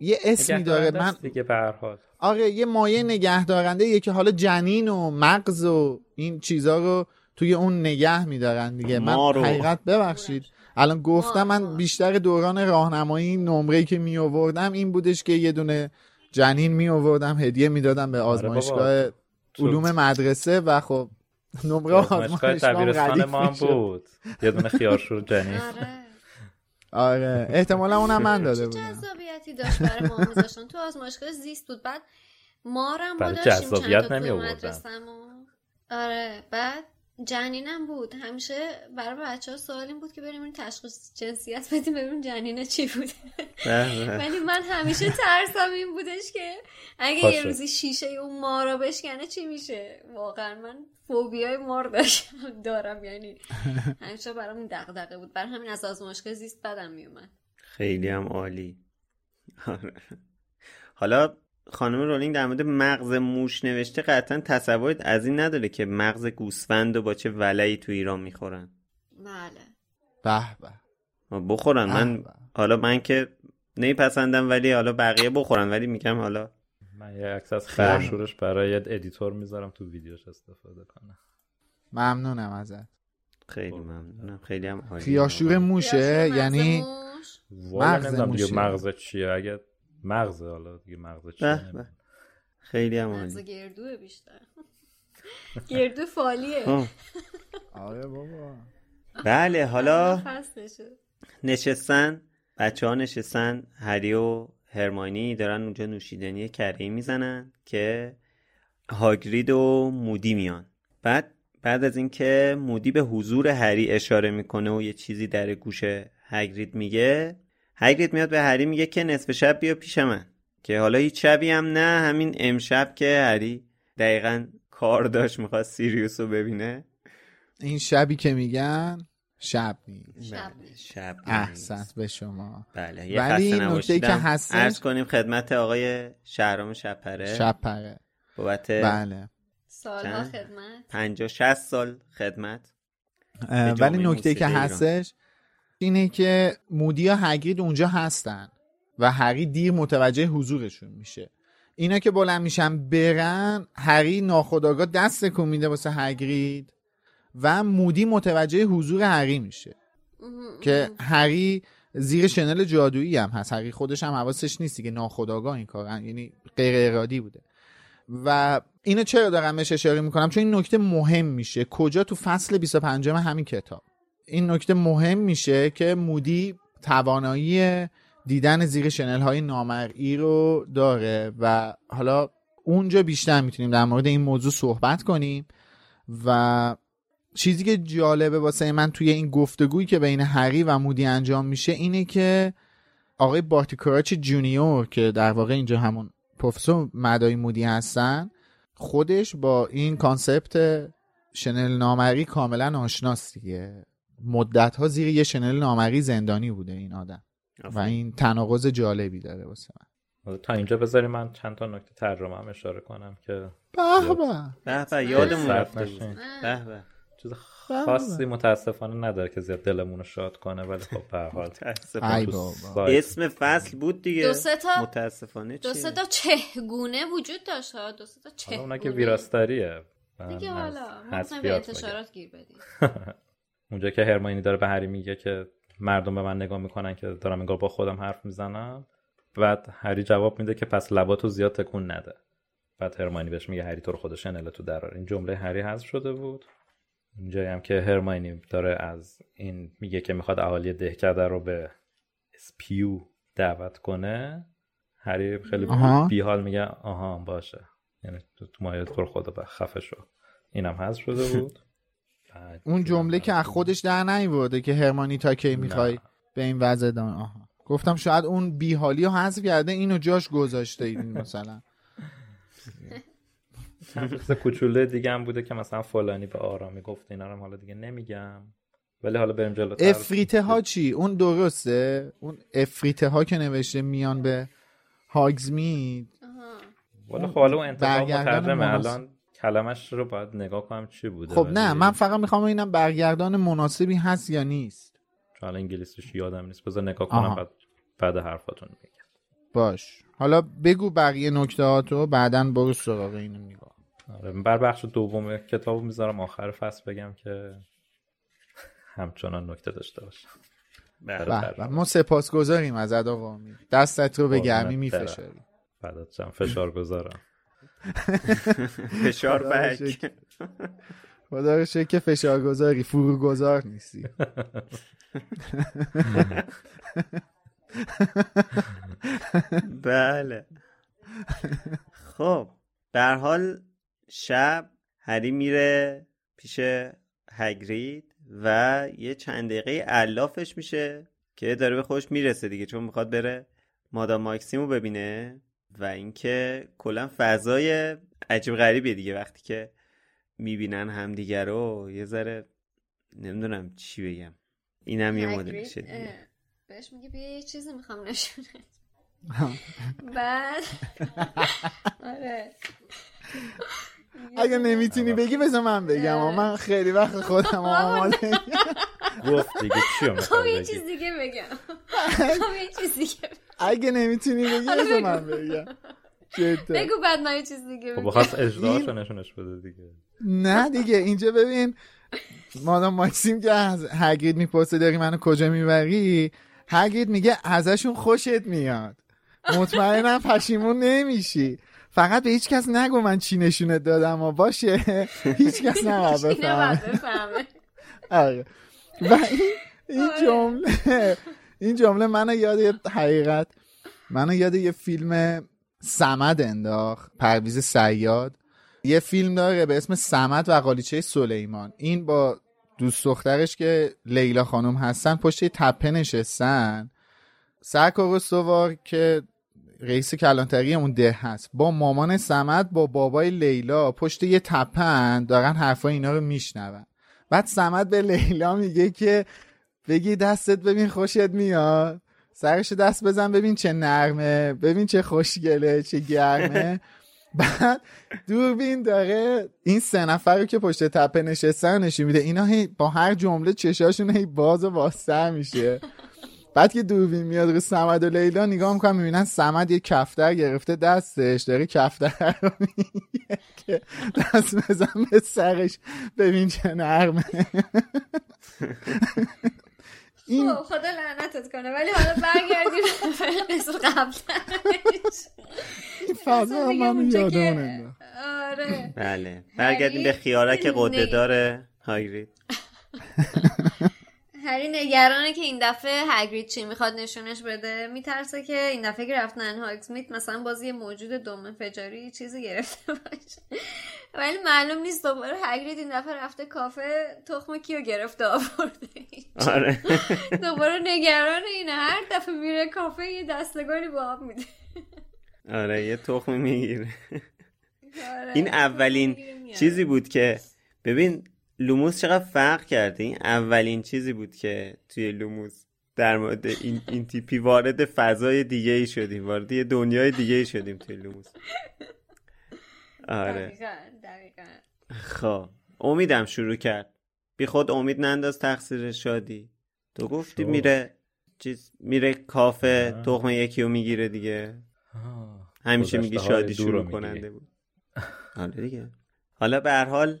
یه اسمی داره. من دیگه به آره یه مایه نگه دارنده یه که حالا جنین و مغز و این چیزا رو توی اون نگه میدارن دیگه. من حقیقت ببخشید. الان گفتم من بیشتر دوران راهنمایی نمره که می آوردم این بودش که یه دونه جنین می آوردم هدیه می‌دادم به آزمایشگاه علوم مدرسه و خب نمره آزمایشگاه دبیرستان ما هم بود. یه دونه خیارشور جنین. آره. احتمالا اونم من داده بودم. جذابیتی داشت برای ما میذاشتن. تو آزمایشگاه زیست بود. بعد مارم بود جذابیت نمی آره. بعد جنینم بود. همیشه برای بچه ها سوال این بود که بریم این تشخیص جنسیت بدیم ببینیم جنینه چی بوده. ولی من همیشه ترسم این بودش که اگه یه روزی شیشه اون مارا بشکنه چی میشه؟ واقعا من فوبیای مار داشتم دارم یعنی همیشه برام دغدغه بود. بر همین از آزمایشگاه زیست بدم میومد. خیلی هم عالی. حالا خانم رولینگ در مورد مغز موش نوشته قطعا تصورت از این نداره که مغز گوسفند و با چه ولعی تو ایران می‌خورن. بله. به به. بخورن. من حالا من که نمیپسندم ولی حالا بقیه بخورن ولی میگم حالا من یه عکس از خیارشورش برای editor می‌ذارم تو ویدیوش استفاده کنم. ممنونم ازت. خیلی ممنونم. خیلی هم خیاشور موشه یعنی مغز موشه. مغز چیه. اگه مغز حالا دیگه مغز چیه خیلی هم مغز گردوه بیشتر. [LAUGHS] گردو فالیه. خب. آره بابا. بله حالا شد. نشستن بچه ها نشستن هری و هرمانی دارن اونجا نوشیدنی کره می‌زنن که هاگرید و مودی میان. بعد بعد از اینکه مودی به حضور هری اشاره می‌کنه و یه چیزی در گوش هگرید میگه هگرید میاد به هری میگه که نصف شب بیا پیش من. که حالا هیچ شبی هم نه همین امشب که هری دقیقا کار داشت می‌خواست سیریوس رو ببینه. این شبی که میگن شب نیست. بله، شب. احسنت به شما. بله یه ولی نکته‌ای که هستش- عرض کنیم خدمت آقای شهرام شپره. شب پره بابت بله. سالها؟ خدمت. 50 60 سال خدمت. ولی نکته که. هستش اینه که مودی و هگرید اونجا هستن و هری دیر متوجه حضورشون میشه. اینا که بلند میشن برن هری ناخداگاه دست کن میده واسه هگرید و مودی متوجه حضور هری میشه. که هری زیر شنل جادویی هم هست. هری خودش هم حواسش نیست که ناخداگاه این کار یعنی غیر ارادی بوده. و اینو چرا دارم بهش اشاره می‌کنم؟ چون این نکته مهم میشه. کجا تو فصل 25 همین کتاب. این نکته مهم میشه که مودی توانایی دیدن زیر شنل های نامرئی رو داره و حالا اونجا بیشتر می‌تونیم در مورد این موضوع صحبت کنیم و چیزی که جالبه واسه من توی این گفتگویی که بین هری و مودی انجام میشه اینه که آقای بارتی کراچ جونیور که در واقع اینجا همون پروفسور مدای مودی هستن خودش با این concept شنل نامرئی کاملا آشناست دیگه. مدت ها زیر یه شنل نامرئی زندانی بوده این آدم. و این تناقض جالبی داره واسه من. حالا تا اینجا بذاری من چند تا نکته ترجمه هم اشاره کنم که به به. به یادمون رفته. به به. چیز خاصی متاسفانه نداره که زیاد دلمون رو شاد کنه ولی خب به هر حال. اسم فصل بود دیگه. دو سه تا- متاسفانه دو؟ سه تا چهگونه وجود داشت. دو سه تا حالا اونا که چهگونه. ویراستاریه. دیگه حالا می‌خوایم به انتشارات گیر بدیم. [LAUGHS] اونجا که هرماینی داره به هری میگه که مردم به من نگاه می‌کنن که دارم انگار با خودم حرف می‌زنم. بعد هری جواب میده که پس لباتو زیاد تکون نده. بعد هرماینی بهش میگه هری تو رو خود شنل تو درار. این جمله هری حذف شده بود. اونجایی هم که هرماینی داره از این میگه که می‌خواد اهالی دهکده رو به اسپیو دعوت کنه هری خیلی آها. بیحال میگه آها باشه. یعنی تو تو مایه تو خدا به خفه شو اینم حذف شده بود. [LAUGHS] اون جمله که از خودش در نیورده که هرمانی تا کی می‌خوای به این وضع ادامه آها. گفتم شاید اون بیحالی رو حذف کرده اینو جاش گذاشته این مثلا. [LAUGHS] [LAUGHS] کوچوله دیگه هم بوده که مثلا فلانی به آرامی گفت اینا رو حالا دیگه نمیگم. ولی حالا بریم جلوتر افریته ها چی؟ اون درسته؟ اون افریته ها که نوشته میان به هاگزمید ولی خب حالا اون مترجمه مناسب. الان کلمش رو باید نگاه کنم چی بوده خب نه من فقط می‌خوام ببینم برگردان مناسبی هست یا نیست. چون الان انگلیسیش یادم نیست. بذار نگاه کنم آها. بعد بعد حرفاتون میگم. باش. حالا بگو بقیه نکته هاتو بعدا برو سراغ اینو نگاه بر بخش دوم کتابو می‌ذارم. آخر فصل بگم که همچنان نکته داشته باشم. بله. به. ما سپاسگزاریم از آقا امید دستت رو به گرمی میفشاری. فدات [LAUGHS] فشار گذارم فشار بک. خدا رو شکر که فشارگذاری فروگذار نیستی. [LAUGHS] بله. خب در حال شب هری میره پیش هگرید و یه چند دقیقه علافش میشه که داره به خودش می‌رسه دیگه چون می‌خواد بره مادام ماکسیمو ببینه و اینکه کلا فضای عجیب غریبیه دیگه. وقتی که می‌بینن همدیگه رو یه ذره نمی‌دونم چی بگم. اینم یه دیگه. اه، بهش میگه بیا یه چیزی می‌خوام نشونت. [LAUGHS] بعد [LAUGHS] اگه نمی‌تونی بگی بذار من بگم. من خیلی وقت خودم آماده گفت دیگه چی خب می‌خوای یه بگی؟ چیز دیگه بگم. [LAUGHS] خب یه چیز دیگه. اگه نمی‌تونی بگی بذار. من بگم. بگو بعد من یه چیز دیگه خب بگم. بخواست اجراهاشو نشونش بده دیگه. نه دیگه اینجا ببین مادام ماکسیم که از هگرید می‌پرسه داری منو کجا می‌بری؟ هگرید میگه ازشون خوشت میاد. مطمئنم پشیمون نمیشی. فقط به هیچ کس نگو من چی نشونت دادم و باشه. [LAUGHS] هیچ کس نباید بفهمه. آره. و این آره. جمله این جمله منو یاد حقیقت. منو یاد یه فیلم سمد انداخت. پرویز سیاد. یه فیلم داره به اسم سمد و قالیچه سلیمان. این با دوست دخترش که لیلا خانم هستن پشت یه تپه نشستن. سرکار سوار که رئیس کلانتری اون ده هست. با مامان سمد با بابای لیلا پشت یه تپن دارن حرفای اینا رو میشنون. بعد سمد به لیلا میگه که بگی دستت ببین خوشت میاد. سرش دست بزن ببین چه نرمه ببین چه خوشگله چه گرمه. [LAUGHS] بعد دوربین داره این سه نفر رو که پشت تپه نشستن نشون میده. اینا هی با هر جمله چشاشون هی باز و بازتر میشه. [LAUGHS] بعد که دوربین میاد رو سمد و لیلا نگاه می‌کنن می‌بینن سمد یه کفتر گرفته دستش داره کفتر رو میگه. که دست بزن به سرش. ببین چه نرمه این خب خدا لعنتت کنه ولی حالا برگردیم. به قصه قبلش فضا هم من یادم. آره. بله. برگردیم به خیارک هری قده نگ- داره. هاگرید. [LAUGHS] هری نگرانه که این دفعه هگرید چی می‌خواد نشونش بده. میترسه که این دفعه که رفتن هاگزمیت مثلا بازی موجود دم فجاری چیزی گرفته باشه. ولی معلوم نیست دوباره هگرید این دفعه رفته کافه تخم کیو گرفته آورده. آره. [LAUGHS] دوباره نگران اینه هر دفعه میره کافه یه دستگانی با آب میده. آره یه تخمی می‌گیره. آره. این اولین. چیزی بود که ببین لوموس چقدر فرق کرده این اولین چیزی بود که توی لوموس در مورد این, این تیپی وارد فضای دیگه ای شدیم وارد یه دنیای دیگه ای شدیم توی لوموس. آره. دقیقاً دقیقاً. خب امیدم شروع کرد. بی خود امید ننداز تقصیر شادی. تو گفتی شو. میره چیز میره کافه. تخم یکی رو می‌گیره دیگه. آه. همیشه میگی شادی شروع. کننده بود. [LAUGHS] آره دیگه. حالا به هر حال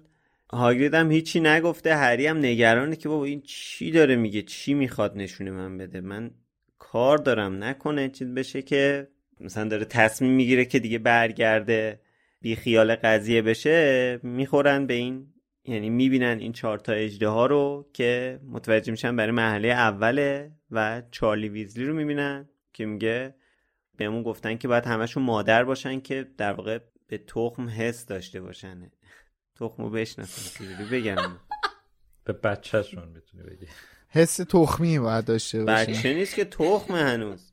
هاگرید هم هیچی نگفته هری هم نگرانه که بابا این چی داره میگه؟ چی می‌خواد نشونه من بده؟ من کار دارم نکنه چیز بشه که مثلا داره تصمیم می‌گیره که دیگه برگرده بی خیال قضیه بشه می‌خورن به این یعنی می‌بینن این چهار تا اجده ها رو که متوجه میشن برای محله اوله و چارلی ویزلی رو می‌بینن که میگه بهمون گفتن که باید همشون مادر باشن که در واقع به تخم حس داشته باشن تخم رو بشناسن چجوری؟ بگم. به بچهشون می‌تونی بگی. حس تخمی باید داشته باشه بچه نیست که تخم هنوز.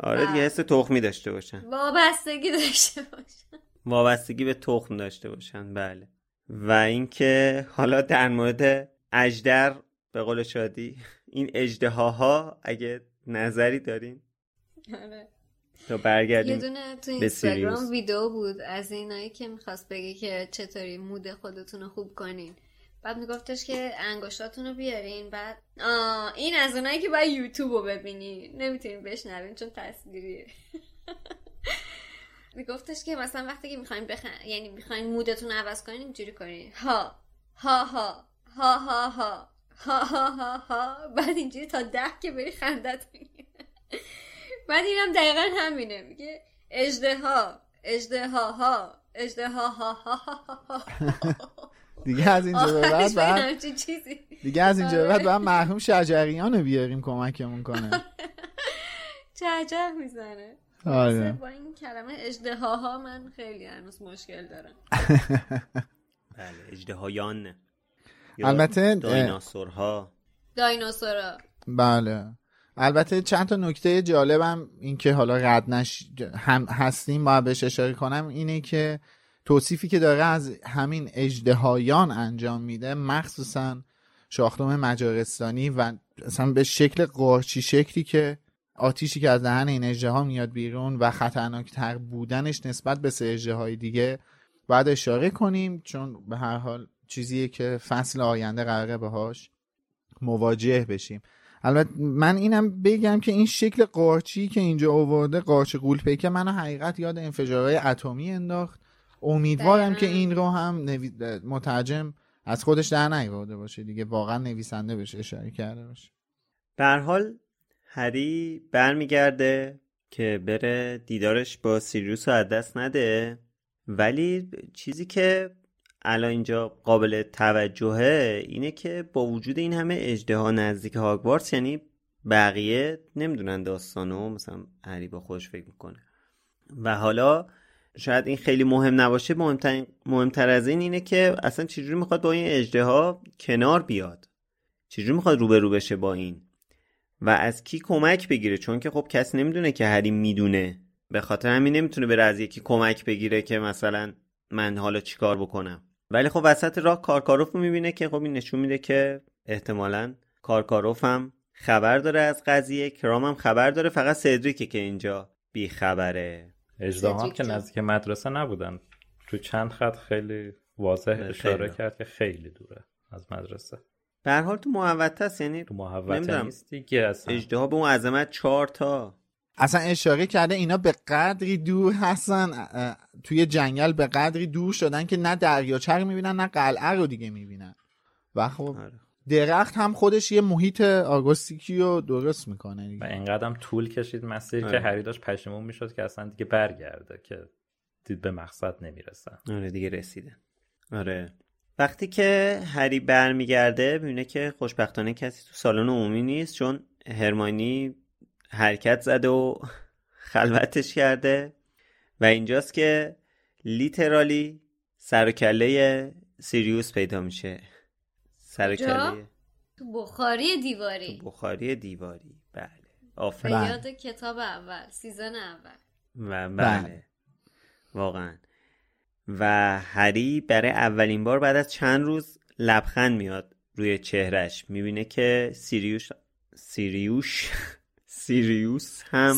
آره دیگه حس تخمی داشته باشن. وابستگی داشته باشه وابستگی به تخم داشته باشن بله. و اینکه حالا در مورد اجدر به قول شادی این اجدهاها اگه نظری دارین؟ آره. تا یه برگردیم دونه تو اینستاگرام. ویدیو بود از اینایی که می‌خواست بگه که چطوری مود خودتون رو خوب کنین. بعد میگفتش که انگشتاتون رو بیارین بعد آه این از اونایی که باید یوتیوب رو ببینین. نمی‌تونین بشنوین چون تصویریه [LAUGHS] میگفتش که مثلا وقتی که می‌خواین بخن یعنی می‌خواین مودتون رو عوض کنین اینجوری کنین. ها ها ها ها ها ها ها ها ها ها. بعد اینجوری تا ده که بری خندت می‌گیره بعد اینم دقیقا همینه میگه اجده ها اجده ها ها اجده ها ها دیگه از اینجا به بعد بعد دیگه از اینجا به بعد. بعد مرحوم شجریان رو بیاریم کمکمون کنه عجب می‌زنه آره با این کلمه اجده ها ها من خیلی هنوز مشکل دارم بله اجدهایان البته، دایناسورها دایناسورا بله البته چند تا نکته جالبم این که حالا رد نش هم هستیم باید بهش اشاره کنم اینه که توصیفی که داره از همین اجدهایان انجام میده مخصوصا شاخدوم مجارستانی و اصلا به شکل قارچی شکلی که آتیشی که از دهن این اجده میاد بیرون و خطرناکتر بودنش نسبت به سه اجده های دیگه باید اشاره کنیم چون به هر حال چیزیه که فصل آینده قراره باهاش مواجه بشیم. البته من اینم بگم که این شکل قارچی که اینجا آورده قارچ قولپیکه منو حقیقت یاد انفجارهای اتمی انداخت امیدوارم. که این رو هم نوی... مترجم از خودش در نیاورده باشه دیگه واقعا نویسنده بهش اشاره کرده باشه به حال هری برمیگرده که بره دیدارش با سیریوس رو از دست نده ولی چیزی که الان اینجا قابل توجهه اینه که با وجود این همه اجده نزدیک هاگوارتس یعنی بقیه نمی‌دونن داستانو مثلا هری با خوش فکر می‌کنه. و حالا شاید این خیلی مهم نباشه مهمتر, مهمتر از این اینه که اصلا چجوری می‌خواد با این اجده ها کنار بیاد؟ چجوری می‌خواد روبرو بشه با این؟ و از کی کمک بگیره؟ چون که خب کسی نمی‌دونه که هری می‌دونه. به خاطر همین نمی‌تونه بره از یکی کمک بگیره که مثلا من حالا چیکار بکنم. ولی خب وسط راه کارکاروف می‌بینه که خب این نشون میده که احتمالا کارکاروف هم خبر داره از قضیه کرام هم خبر داره فقط سدریکه که اینجا بی خبره اجدها که نزدیک مدرسه نبودن. تو چند خط خیلی واضح اشاره کرد که خیلی دوره از مدرسه. به حال تو محوطه است یعنی تو محوطه نیست دیگه اصلا. اجدها به اون عظمت چهار تا اصلا اشاره کرده اینا به قدری دور هستن توی جنگل به قدری دور شدن که نه دریاچه می‌بینن نه قلعه رو دیگه می‌بینن و خب آره. درخت هم خودش یه محیط آگوستیکی رو درست می‌کنه دیگه. و اینقدر طول کشید مسیر آره. که هری داشت پشیمون می‌شد که اصلا دیگه برگرده که دید به مقصد نمی‌رسن آره دیگه رسیده آره وقتی که هری برمیگرده می‌بینه که خوشبختانه کسی تو سالن عمومی نیست چون هرمانی حرکت زده و خلوتش کرده و اینجاست که لیترالی سر و کله سیریوس پیدا میشه. سر کله تو بخاری دیواری. تو بخاری دیواری. بله. آفرین. یاد کتاب اول season اول. و بله. بله. واقعا. و هری برای اولین بار بعد از چند روز لبخند میاد روی چهرش می‌بینه که سیریوش سیریوش سیریوس هم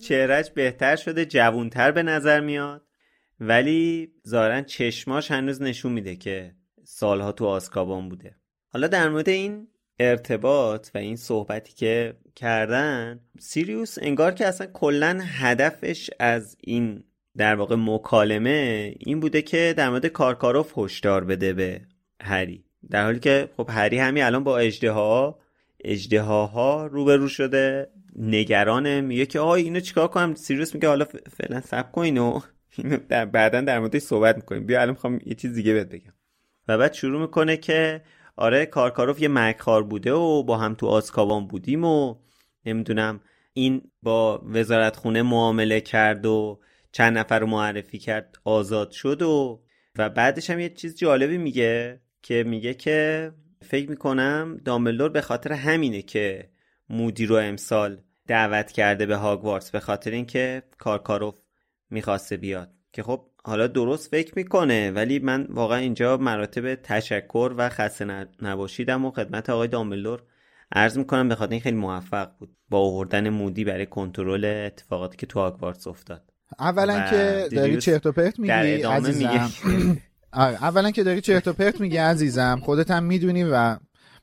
چهرش بهتر شده جوونتر به نظر میاد. ولی ظاهرا چشماش هنوز نشون میده که سالها تو آسکابان بوده. حالا در مورد این ارتباط و این صحبتی که کردن سیریوس انگار که اصلا کلا هدفش از این در واقع مکالمه این بوده که در مورد کارکاروف هشدار بده به هری. در حالی که خب هری همین الان با اجدها اجدهاها روبرو شده. نگرانه. میگه که آهای اینو چیکار کنم؟ سیریوس میگه حالا فعلا سب کن [LAUGHS] اینو. در بعدا در موردش صحبت می‌کنیم. بیا الان می‌خوام یه چیز دیگه بهت بگم. و بعد شروع می‌کنه که آره کارکاروف یه مکخار بوده و با هم تو آسکابان بودیم و نمی‌دونم این با وزارت خونه معامله کرد و چند نفر رو معرفی کرد آزاد شد و و بعدش هم یه چیز جالبی میگه که میگه که فکر می‌کنم دامبلدور به خاطر همینه که مودی رو امسال دعوت کرده به هاگوارتس به خاطر اینکه کارکاروف می‌خواسته بیاد. که خب حالا درست فکر می‌کنه ولی من واقعا اینجا مراتب تشکر و خسته نباشیدم و خدمت آقای دامبلدور عرض می‌کنم به خاطر این خیلی موفق بود با آوردن مودی برای کنترل اتفاقاتی که تو هاگوارتس افتاد. اولا که داری چرت و پرت میگی عزیزم. [LAUGHS] آره، اولا که داری چرت و پرت میگی عزیزم خودت هم می‌دونی و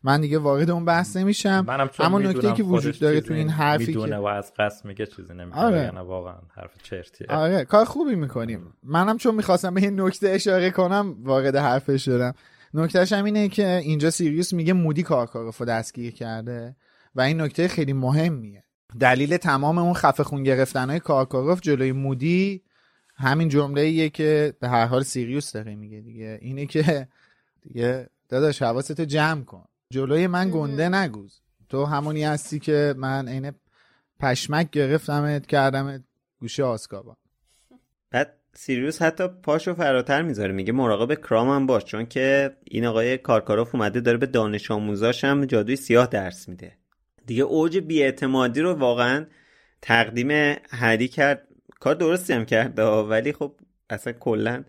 من دیگه وارد اون بحث نمیشم. اما نکته که وجود داره تو این حرفی می‌دونه و از قصد میگه چیزی نمیگه آره. یعنی واقعا حرف چرتیه. آره کار خوبی می‌کنیم. منم چون می‌خواستم به این نکته اشاره کنم وارد حرفش شدم. نکتهش هم اینه که اینجا سیریوس میگه مودی کارکارفو دستگیر کرده و این نکته خیلی مهمیه. دلیل تمام اون خفه خون گرفتن های کارکاروف جلوی مودی همین جمله ایه که به هر حال سیریوس داره میگه دیگه. اینه که دیگه داداش حواستو جمع کن. جلوی من گنده نگوز. تو همونی هستی که من عین پشمک گرفتمت کردمت گوشه آسکابا بعد سیریوس حتی پاشو فراتر می‌ذاره. میگه مراقب کرام هم باش چون که این آقای کارکاروف اومده داره به دانش آموزاش هم جادوی سیاه درس میده. دیگه اوج بیاعتمادی رو واقعا تقدیم هری کرد. کار درستی هم کرد ولی خب اصلا کلا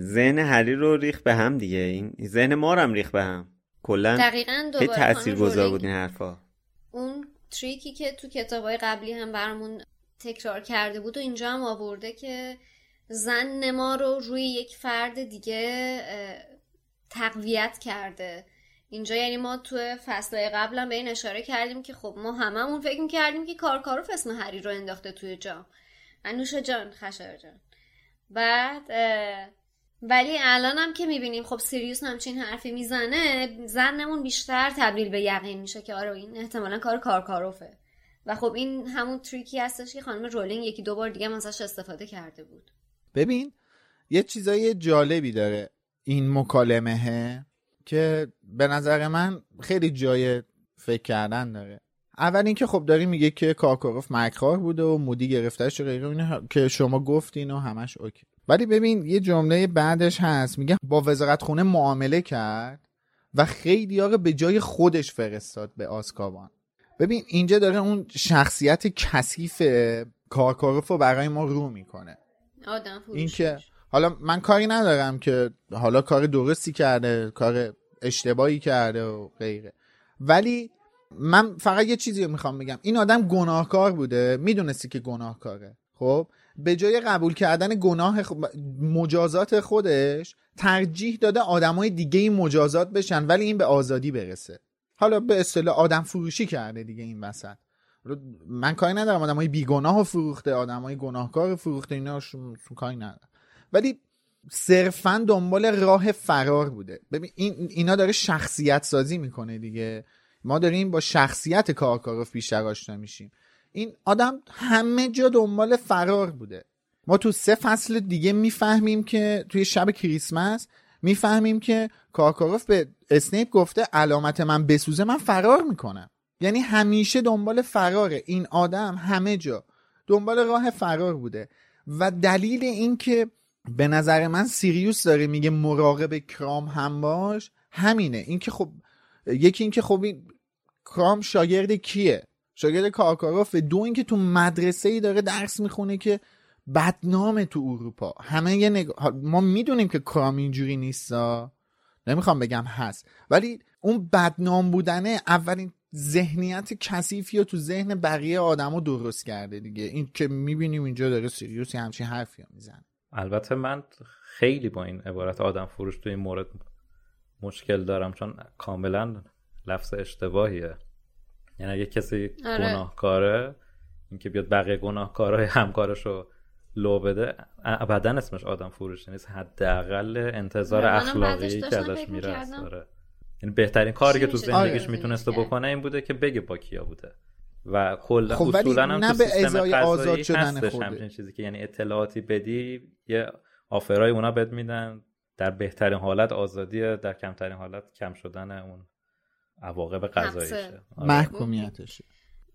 ذهن هری رو ریخ به هم دیگه. این ذهن ما رو هم ریخ به هم. کلا دقیقاً تاثیر گذار بود این حرفا. اون تریکی که تو کتابای قبلی هم برامون تکرار کرده بود و اینجا هم آورده که زن ما رو روی یک فرد دیگه تقویت کرده. اینجا یعنی ما تو فصلهای قبلا به این اشاره کردیم که خب ما هممون فکر می‌کردیم که کارکاروف اسم هری رو انداخته توی جام انوشا جان خشر جان. بعد ولی الان هم که می‌بینیم خب سیریوس همچین حرفی می‌زنه زنمون بیشتر تبدیل به یقین میشه که آره این احتمالا کار کارکاروفه. و خب این همون تریکی هستش که خانم رولینگ یکی دو بار دیگه ازش استفاده کرده بود. ببین یه چیزای جالبی داره این مکالمه که به نظر من خیلی جای فکر کردن داره. اول اینکه خب داری میگه که کارکاروف مکرار بوده و مودی گرفتهش غیره اینه که شما گفتین و همش اوکی. ولی ببین یه جمله بعدش هست میگه با وزارت خونه معامله کرد و خیلی ها به جای خودش فرستاد به آسکابان ببین اینجا داره اون شخصیت کثیف کارکاروف رو برای ما رو می‌کنه. آدم این که حالا من کاری ندارم که حالا کار درستی کرده کار اشتباهی کرده و غیره. ولی من فقط یه چیزی رو می‌خوام بگم. این آدم گناهکار بوده. می‌دونستی که گناهکاره. خب؟ به جای قبول کردن گناه مجازات خودش ترجیح داده آدمای دیگه این مجازات بشن ولی این به آزادی برسه. حالا به اصطلاح آدم فروشی کرده دیگه این وسط. من کاری ندارم. آدمای بیگناه فروخته آدمای گناهکار فروخته اینا کاری ندارم. ولی صرفا دنبال راه فرار بوده. ببین این اینا داره شخصیت سازی می‌کنه دیگه. ما داریم با شخصیت کارکاروف بیشتر آشنا میشیم. این آدم همه جا دنبال فرار بوده. ما تو سه فصل دیگه می‌فهمیم که توی شب کریسمس می‌فهمیم که کارکاروف به اسنیپ گفته علامت من بسوزه من فرار می‌کنم. یعنی همیشه دنبال فراره این آدم همه جا دنبال راه فرار بوده. و دلیل این که به نظر من سیریوس داره میگه مراقب کرام هم باش همینه. اینکه خب یکی اینکه خب این کرام شاگرد کیه؟ شاگرد کارکاروف دو اینکه تو مدرسه ای داره درس می‌خونه که بدنامه تو اروپا. همه یه نگ... ما می‌دونیم که کرام اینجوری نیستا. نمی‌خوام بگم هست. ولی اون بدنام بودنه اولین ذهنیت کثیفی رو تو ذهن بقیه آدما درست کرده دیگه. این که می‌بینیم اینجا داره سیریوسی همچین حرفی می‌زنه. البته من خیلی با این عبارت آدم فروش تو این مورد مشکل دارم چون کاملا لفظ اشتباهیه. یعنی اگه کسی آره. گناهکاره اینکه بیاد بقیه گناهکارهای همکارش رو لو بده ابدا اسمش آدم فروش نیست. حداقل انتظار اخلاقی که ازش میره آره. یعنی بهترین کاری که تو زندگیش آره. می‌تونسته بکنه این بوده که بگه با کیا بوده. و کلا خب اصولا هم نه تو به ازای آزاد شدن هستش همچین چیزی که یعنی اطلاعاتی بدی یه آفرای اونا بد میدن. در بهترین حالت آزادی در کمترین حالت کم شدن اون عواقب قضاییشه. آره. محکومیتشه.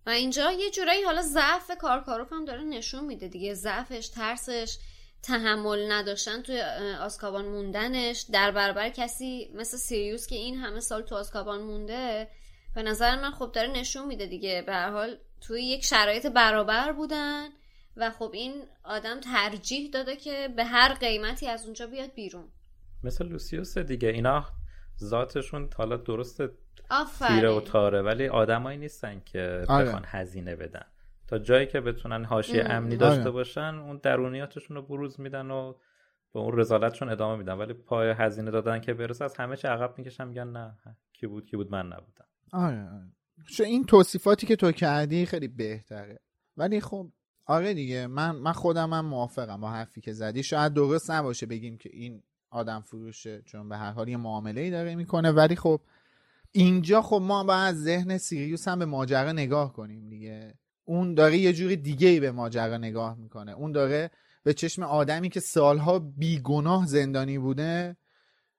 و اینجا یه جورایی حالا ضعف کارکاروف هم داره نشون میده دیگه. ضعفش ترسش تحمل نداشتن توی آسکابان موندنش. در برابر کسی مثل سیریوس که این همه سال تو آسکابان مونده به نظر من خب داره نشون میده دیگه. به حال توی یک شرایط برابر بودن و خب این آدم ترجیح داده که به هر قیمتی از اونجا بیاد بیرون. مثل لوسیوس دیگه اینا ذاتشون حالا درست تیره و تاره ولی آدمایی نیستن که آره. بخوان هزینه بدن. تا جایی که بتونن حاشیه امنی داشته آره. باشن اون درونیاتشون رو بروز میدن و به اون رزالتشون ادامه میدن. ولی پای هزینه دادن که برسه از همه چه عقب می‌کشن میگن نه کی بود کی بود من نبودم. آره, آره. این توصیفاتی که تو کردی خیلی بهتره. ولی خب آره دیگه من من خودم هم موافقم با حرفی که زدی. شاید درست نباشه بگیم که این آدم فروشه چون به هر حال یه معامله ای داره می‌کنه. ولی خب اینجا خب ما باید از ذهن سیریوس هم به ماجرا نگاه کنیم دیگه. اون داره یه جوری دیگه ای به ماجرا نگاه می‌کنه. اون داره به چشم آدمی که سالها بیگناه زندانی بوده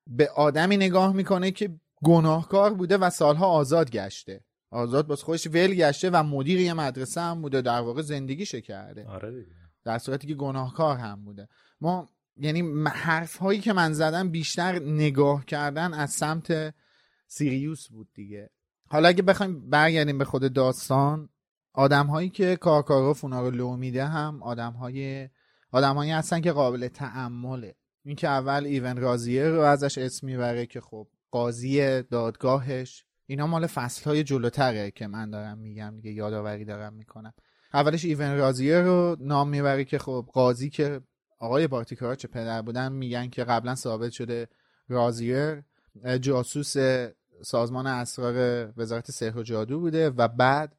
به آدمی نگاه می‌کنه که گناهکار بوده و سالها آزاد گشته. آزاد باز خودش ول گشته و مدیر یه مدرسه هم بوده در واقع زندگیشه کرده. آره در صورتی که گناهکار هم بوده. ما یعنی حرف هایی که من زدم بیشتر نگاه کردن از سمت سیریوس بود دیگه. حالا اگه بخوایم برگردیم به خود داستان آدم هایی که کارکاروف اونا رو لو میده هم آدم های آدم هایی هستن که قابل تعمله این که اول ایون رازیه رو ازش اسم می‌بره که خب قاضی دادگاهش. اینا مال فصل های جلوتره که من دارم میگم دیگه یادآوری دارم می‌کنم. اولش ایون رازیه رو نام می‌بره که خب قاضی که آقای چه پدر بودن میگن که قبلا ثابت شده رازیر جاسوس سازمان اسرار وزارت سحر و جادو بوده و بعد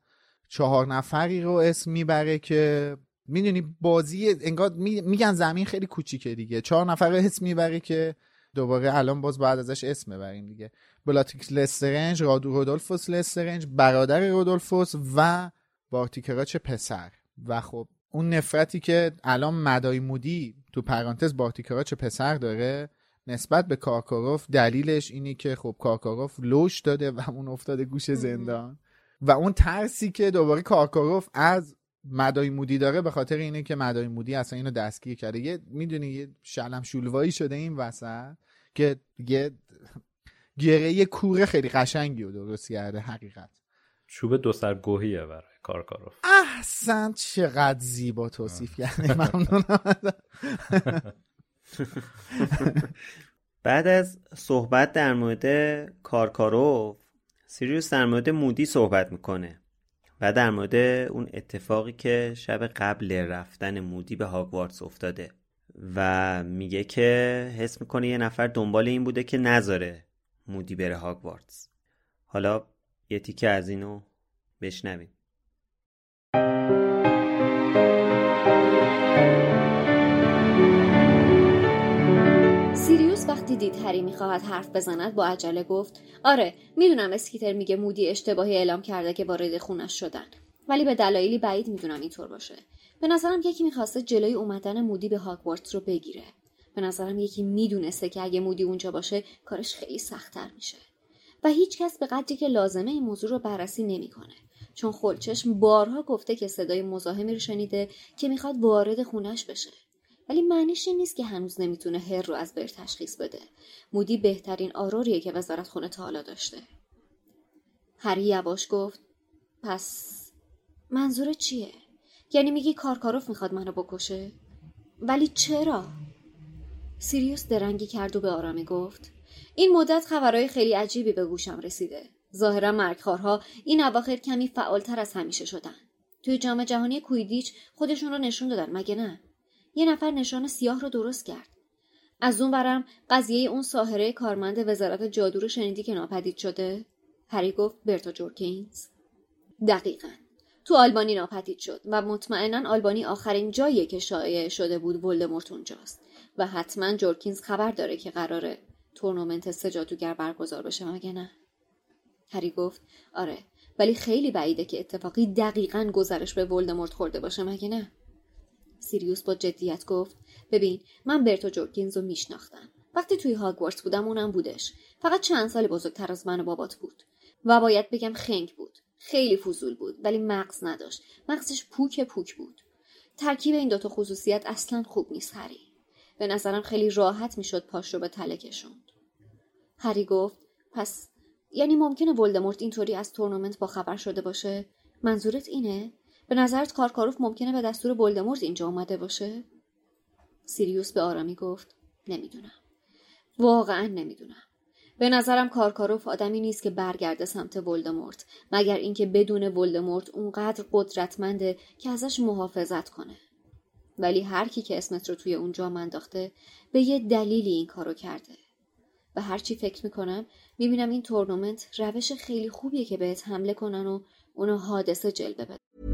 چهار نفری رو اسم می‌بره که می‌دونی بازی انگار میگن زمین خیلی کوچیکه دیگه. چهار نفر رو اسم می‌بره که دوباره الان باز بعد ازش اسم ببریم دیگه. بلاتریکس لسترنج رادو رودولفوس لسترنج برادر رودولفوس و بارتیکراچ پسر. و خب اون نفرتی که الان مدای مودی تو پرانتز بارتیکراچ پسر داره نسبت به کارکاروف دلیلش اینی که خب کارکاروف لوش داده و اون افتاده گوشه زندان. و اون ترسی که دوباره کارکاروف از مدای مودی داره به خاطر اینه که مدای مودی اصلا اینو دستگیر کرده. یه می‌دونی یه شلم شولوایی شده این وسط که یه گره کوره خیلی قشنگی رو درست کرده حقیقت. چوب دو سرگوهیه برای. کارکاروف احسن چقدر زیبا توصیف کردی. ممنونم [LAUGHS] بعد از صحبت در مورد کارکاروف سیریوس در مورد مودی صحبت می‌کنه و در مورد اون اتفاقی که شب قبل رفتن مودی به هاگوارتس افتاده و میگه که حس می‌کنه یه نفر دنبال این بوده که نذاره مودی بره هاگوارتس. حالا یه تیکه از اینو بشنویم. دید هری می‌خواهد حرف بزند با عجله گفت آره می‌دونم اسکیتر میگه مودی اشتباهی اعلام کرده که وارد خونش شدن ولی به دلایلی بعید می‌دونم اینطور باشه. به نظرم یکی می‌خواسته جلوی اومدن مودی به هاگوارتس رو بگیره. به نظرم یکی می‌دونسته که اگه مودی اونجا باشه کارش خیلی سختتر میشه. و هیچ کس به قدری که لازمه این موضوع رو بررسی نمی‌کنه. چون خلچشم بارها گفته که صدای مزاحمی رو شنیده که می‌خواد وارد خونش بشه. ولی معنیش این نیست که هنوز نمی‌تونه هر رو از بر تشخیص بده. مودی بهترین آروریه که وزارت خونه تا حالا داشته. هری یواش گفت پس منظور چیه؟ یعنی میگی کارکاروف می‌خواد منو بکشه؟ ولی چرا؟ سیریوس درنگی کرد و به آرامی گفت این مدت خبرهای خیلی عجیبی به گوشم رسیده. ظاهرا مرگخوارها این اواخر کمی فعالتر از همیشه شدن. توی جام جهانی کویدیچ خودشون رو نشون دادن مگه نه؟ یه نفر نشان سیاه رو درست کرد. از اون برم قضیه اون ساهره کارمند وزارت جادو رو شنیدی که ناپدید شده؟ هری گفت برتا جورکینز. دقیقا. تو آلبانی ناپدید شد و مطمئنا آلبانی آخرین جاییه که شایع شده بود ولدمورت اونجاست و حتما جورکینز خبر داره که قراره تورنمنت سه جادوگر برگزار بشه مگه نه؟ هری گفت آره ولی خیلی بعیده که اتفاقی دقیقا گذرش به ولدمورت خورده باشه مگه نه؟ سیریوس با جدیت گفت ببین من برتو جورکینز رو میشناختم. وقتی توی هاگوارتس بودم اونم بودش. فقط چند سال بزرگتر از من و بابات بود. و باید بگم خنگ بود. خیلی فضول بود ولی مغز نداشت. مغزش پوک پوک بود. ترکیب این دوتا خصوصیت اصلا خوب نیست هری. به نظرم خیلی راحت می‌شد پاش رو به تله کشوند. هری گفت پس یعنی ممکنه ولدمورت اینطوری از تورنمنت با خبر شده باشه؟ منظورت اینه؟ به نظرت کارکاروف ممکنه به دستور ولدمورت اینجا اومده باشه؟ سیریوس به آرامی گفت نمی‌دونم. واقعا نمی‌دونم. به نظرم کارکاروف آدمی نیست که برگرده سمت ولدمورت مگر اینکه بدون ولدمورت اونقدر قدرتمنده که ازش محافظت کنه. ولی هر کی که اسمت رو توی اونجا منداخته به یه دلیلی این کارو کرده. و هرچی فکر می‌کنم می‌بینم این تورنمنت روش خیلی خوبیه که بهت حمله کنن و اونو حادثه جلبه بدن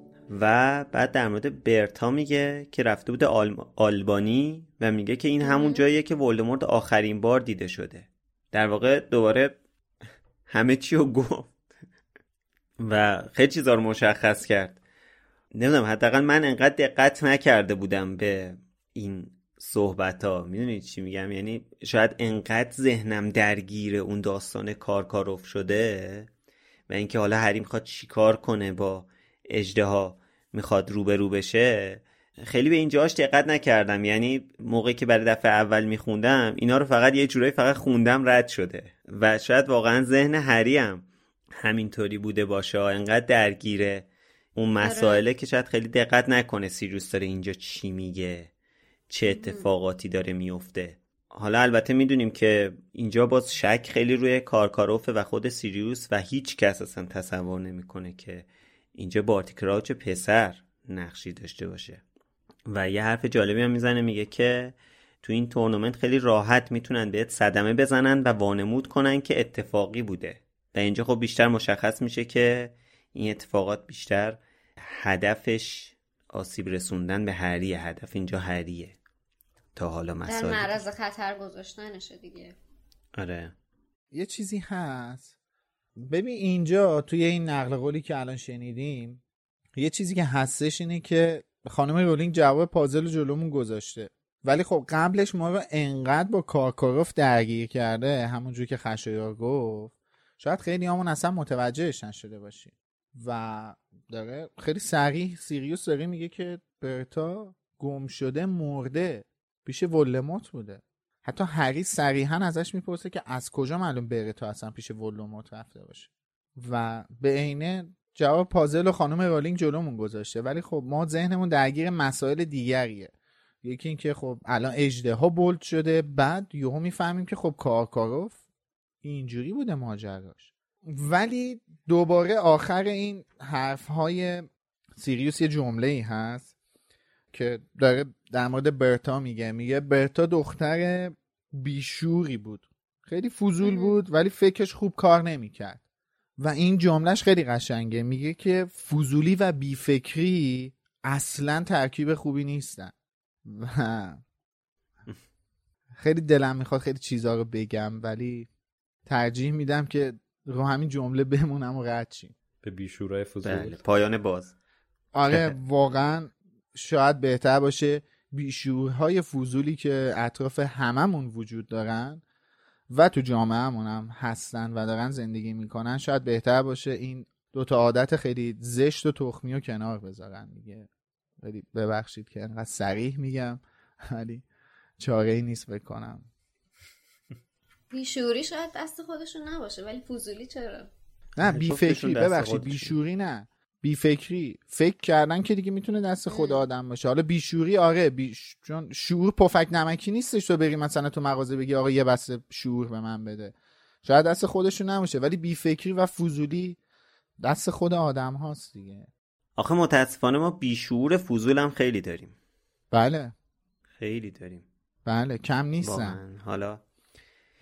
و بعد در مورد برتا میگه که رفته بوده آلبانی و میگه که این همون جاییه که ولدمورت آخرین بار دیده شده. در واقع دوباره همه چی رو گفت و خیلی چیزا رو مشخص کرد. نمی‌دونم حداقل من انقدر دقت نکرده بودم به این صحبت ها می‌دونید چی میگم؟ یعنی شاید انقدر ذهنم درگیر اون داستان کارکاروف شده و اینکه حالا هری می‌خواد چیکار کنه با اجده می‌خواد روبرو بشه خیلی به اینجاش دقت نکردم. یعنی موقعی که برای دفعه اول میخوندم اینا رو فقط یه جورایی فقط خوندم رد شده. و شاید واقعا ذهن هریم همینطوری بوده باشه. انقدر درگیره. اون آره. مسائله که شاید خیلی دقت نکنه سیریوس داره اینجا چی میگه چه اتفاقاتی داره میفته. حالا البته می‌دونیم که اینجا باز شک خیلی روی کارکاروفه و خود سیریوس و هیچ کس اصلا تصور نمی‌کنه که اینجا بارتی کراوچ پسر نقشی داشته باشه. و یه حرف جالبی هم می‌زنه میگه که تو این تورنمنت خیلی راحت می‌تونن بهت صدمه بزنن و وانمود کنن که اتفاقی بوده. و اینجا خب بیشتر مشخص میشه که این اتفاقات بیشتر هدفش آسیب رسوندن به هریه هدف اینجا هریه تا حالا در مسائل معرض خطر گذاشتنشه دیگه. آره. یه چیزی هست. ببین اینجا توی این نقل قولی که الان شنیدیم یه چیزی که هستش اینه که خانم رولینگ جواب پازل جلومون گذاشته. ولی خب قبلش ما رو انقدر با کارکاروف درگیر کرده همونجور که خشایار گفت شاید خیلی همون اصلا متوجهش نشده باشیم و داره خیلی سریع سیریوس داره میگه که برتا گم شده مرده پیش ولموت بوده. حتی هری صریحا ازش می‌پرسه که از کجا معلوم برتا اصلا پیش ولوموت رفته باشه. و به عینه جواب پازل و خانم رولینگ جلومون گذاشته. ولی خب ما ذهنمون درگیر مسائل دیگریه. یکی اینکه خب الان اجده ها بولد شده بعد یهو می‌فهمیم که خب کارکاروف اینجوری بوده ماجراش. ولی دوباره آخر این حرف های سیریوس یه جمله ای هست که داره در مورد برتا میگه. میگه برتا دختر بیشوری بود. خیلی فضول بود ولی فکرش خوب کار نمی‌کرد. و این جملهش خیلی قشنگه. میگه که فضولی و بیفکری اصلا ترکیب خوبی نیستن. و خیلی دلم می‌خواد خیلی چیزها رو بگم ولی ترجیح میدم که رو همین جمله بمونم و رد شیم. به بیشورای فضول. بله پایان باز. آره [LAUGHS] واقعا شاید بهتر باشه. بیشورهای فضولی که اطراف هممون وجود دارن و تو جامعهمون هم هستن و دارن زندگی می‌کنن شاید بهتر باشه این دوتا عادت خیلی زشت و تخمی و کنار بذارن میگه خیلی ببخشید که انقدر سریح میگم ولی چاره ای نیست بکنم بیشوری شاید دست خودشون نباشه ولی فضولی چرا؟ نه بیفکری ببخشید. بیشوری نه. بیفکری. فکر کردن که دیگه می‌تونه دست خود آدم باشه. حالا بیشوری آره بیش... چون شعور پفک نمکی نیستش تو بری مثلا تو مغازه بگی آقا یه بسته شعور به من بده. شاید دست خودشون نباشه ولی بیفکری و فضولی دست خود آدم هاست دیگه. آخه متاسفانه ما بیشعور فضول هم خیلی داریم. بله. خیلی داریم. بله کم نیستن. حالا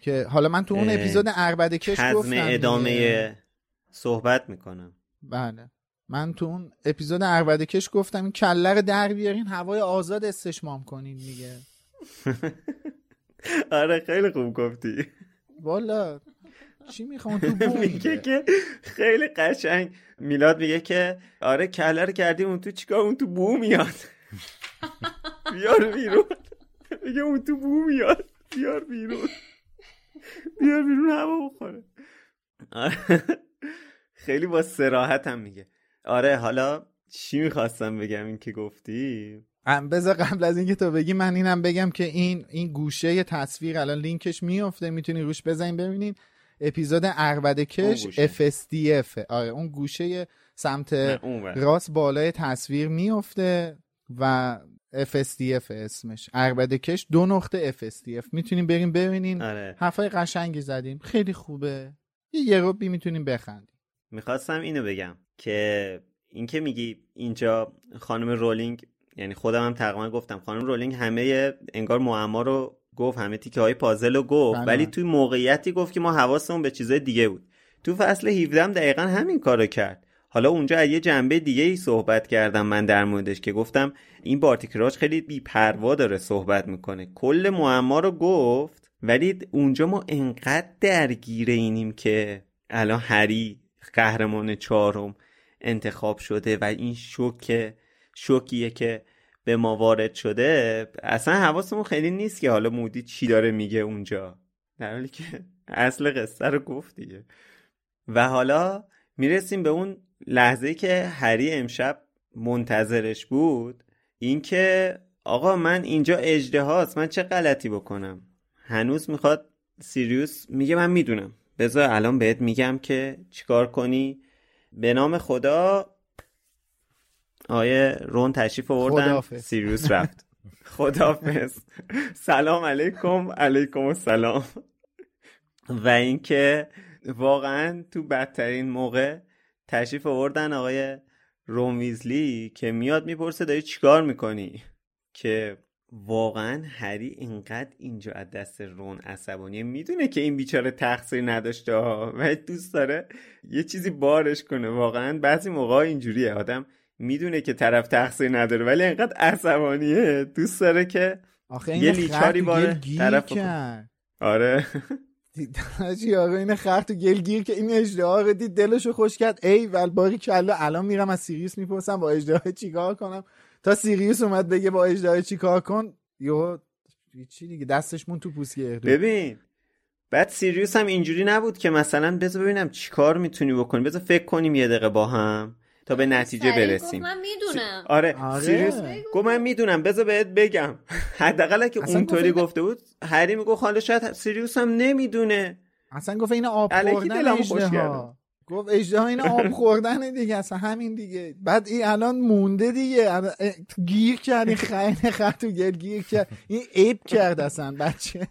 که حالا من تو اون اه، اپیزود اربده کش گفتم ادامه دیگه. صحبت می‌کنم. بله. من تو اون اپیزود اربده کش گفتم این کله رو در بیارین هوای آزاد استشمام کنین دیگه. [LAUGHS] آره خیلی خوب گفتی. والا چی می‌خوام؟ تو [LAUGHS] میگه میگه که خیلی قشنگ. میلاد میگه که آره کله رو کردیم اون تو چیکار؟ اون تو بو میاد. [LAUGHS] بیار بیرون. میگه اون تو بو میاد. بیار بیرون. بیار بیرون هوا بخوره. آره. خیلی با سراحت هم میگه. آره حالا چی می‌خواستم بگم این که گفتی؟ بذار قبل از اینکه تو بگی من اینم بگم که این این گوشه تصویر الان لینکش میفته می‌تونی روش بزنین ببینین. اپیزود اربده کش. FSDF آره اون گوشه سمت. راست بالای تصویر میفته و FSDF اسمش. عربده کش دو نقطه FSDF می‌تونیم بریم ببینین. آره. حرفای قشنگی زدیم خیلی خوبه. یه یه می‌تونیم بخندیم. می‌خواستم اینو بگم. که اینکه میگی اینجا خانم رولینگ یعنی خودم هم تقریبا گفتم خانم رولینگ همه انگار معما رو گفت همه تیکه های پازل رو گفت بله. ولی توی موقعیتی گفت که ما حواسمون به چیزای دیگه بود. تو فصل 17 هم دقیقا همین کارو کرد. حالا اونجا از یه جنبه دیگه ای صحبت کردم من در موردش که گفتم این بارتی کراچ خیلی بیپروا داره صحبت می‌کنه. کل معما رو گفت ولی اونجا ما انقدر درگیر اینیم که الان هری قهرمان چهارم انتخاب شده و این شوک شوکیه که به ما وارد شده اصلا حواسمون خیلی نیست که حالا مودی چی داره میگه اونجا. در حالی که اصل قصه رو گفت دیگه. و حالا می‌رسیم به اون لحظه که هری امشب منتظرش بود اینکه آقا من اینجا اجده هاست من چه غلطی بکنم؟ هنوز می‌خواد سیریوس میگه من می‌دونم. بذار الان بهت میگم که چیکار کنی؟ به نام خدا. آیه رون تشریف آوردن. سیریوس رفت. [LAUGHS] خدافز سلام علیکم. علیکم السلام. و اینکه واقعا تو بدترین موقع تشریف آوردن آقای روم ویزلی که میاد می‌پرسه داری چیکار می‌کنی؟ که واقعا هری اینقدر اینجا از دست رون عصبانیه. می‌دونه که این بیچاره تقصیر نداشته و دوست داره یه چیزی بارش کنه. واقعا بعضی موقع اینجوریه. آدم می‌دونه که طرف تقصیر نداره ولی اینقدر عصبانیه. دوست داره که آخه یه لیچاری باره طرف آره. حاجی آقا این خر تو گل گیر که این اژدها رو دید دلشو خوش کرد. ایول باریکلا الان میرم از سیریوس می‌پرسم با اژدها چیکار کنم. تا سیریوس اومد بگه با اژدها چیکار کن هیچی دیگه دستش موند تو پوست گردو ببین بعد سیریوس هم اینجوری نبود که مثلا بذار ببینم چیکار می‌تونی بکنی. بذار فکر کنیم یه دقیقه با هم تا به نتیجه برسیم. گفت من می‌دونم. آره, آره. سیریوس گفت من می‌دونم. بذار بهت بگم. [LAUGHS] حداقل که اونطوری گفت- گفته بود هری می‌گفت حالا شاید سیریوس هم نمی‌دونه. اصلا گفت این آب خوردن خوش. گفت اجده این آب خوردن دیگه اصلا همین دیگه. بعد این الان مونده دیگه گیر کرد این خیلی خط تو گل گیر کرد این عیب کرد اصلا بچه.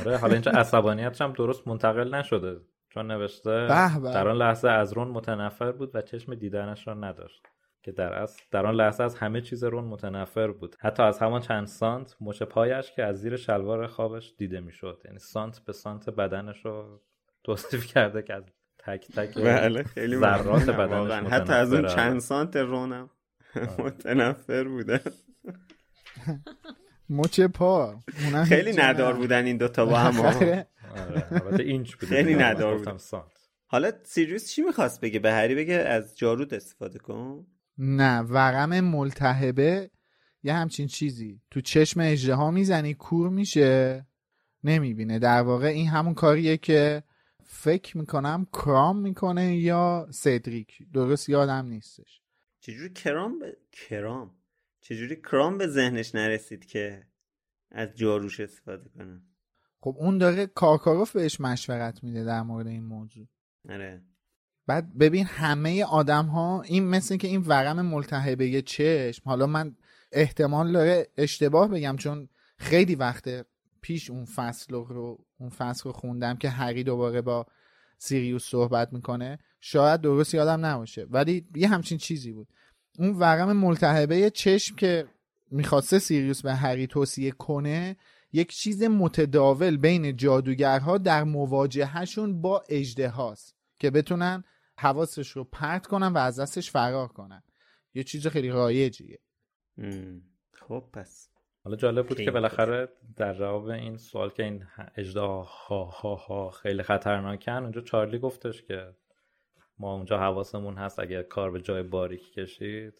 آره حالا اینجا عصبانیتش هم درست منتقل نشده چون نوشته. در آن لحظه از رون متنفر بود و چشم دیدنش را نداشت. که در اصل در آن لحظه از همه چیز رون متنفر بود. حتی از همان چند سانت مچ پایش که از زیر شلوار خوابش دیده می‌شد. یعنی سانت به سانت بدنش رو توصیف کرده که از تک تک [LAUGHS] بله خیلی ذرات بدنش واقعا. حتی از اون. چند سانت رونم متنفر بودن [LAUGHS] مچ پا. خیلی ندار. بودن این دوتا با هم. آره البته اینچ بود خیلی. ندار گفتم بود. سانت. حالا سیریوس چی می‌خواست بگه؟ به هری بگه از جارود استفاده کن. نه ورم ملتهبه یه همچین چیزی. تو چشم اجده ها می‌زنی کور میشه. نمی‌بینه. در واقع این همون کاریه که فکر می‌کنم کرام می‌کنه یا سدریک. درست یادم نیستش. چجوری کرام به کرام؟ چجوری کرام به ذهنش نرسید که از جاروش استفاده کنه؟ خب اون داره کارکاروف بهش مشورت میده در مورد این موضوع. آره. بعد ببین همه آدم ها این مثل که این ورم ملتهبه چشم. حالا من احتمال داره اشتباه بگم چون خیلی وقت پیش اون فصل رو اون فصل رو خوندم که هری دوباره با سیریوس صحبت می‌کنه. شاید درست یادم نباشه ولی یه همچین چیزی بود. اون ورم ملتهبه چشم که می‌خواسته سیریوس به هری توصیه کنه یک چیز متداول بین جادوگرها در مواجههشون با اجده هاست که بتونن حواسش رو پرت کنن و از دستش فرار کنن. یه چیز خیلی رایجیه. خب پس حالا جالب بود که بالاخره در جواب این سوال که این اجدا ها ها ها خیلی خطرناکن اونجا چارلی گفتش که ما اونجا حواسمون هست اگر کار به جای باریک کشید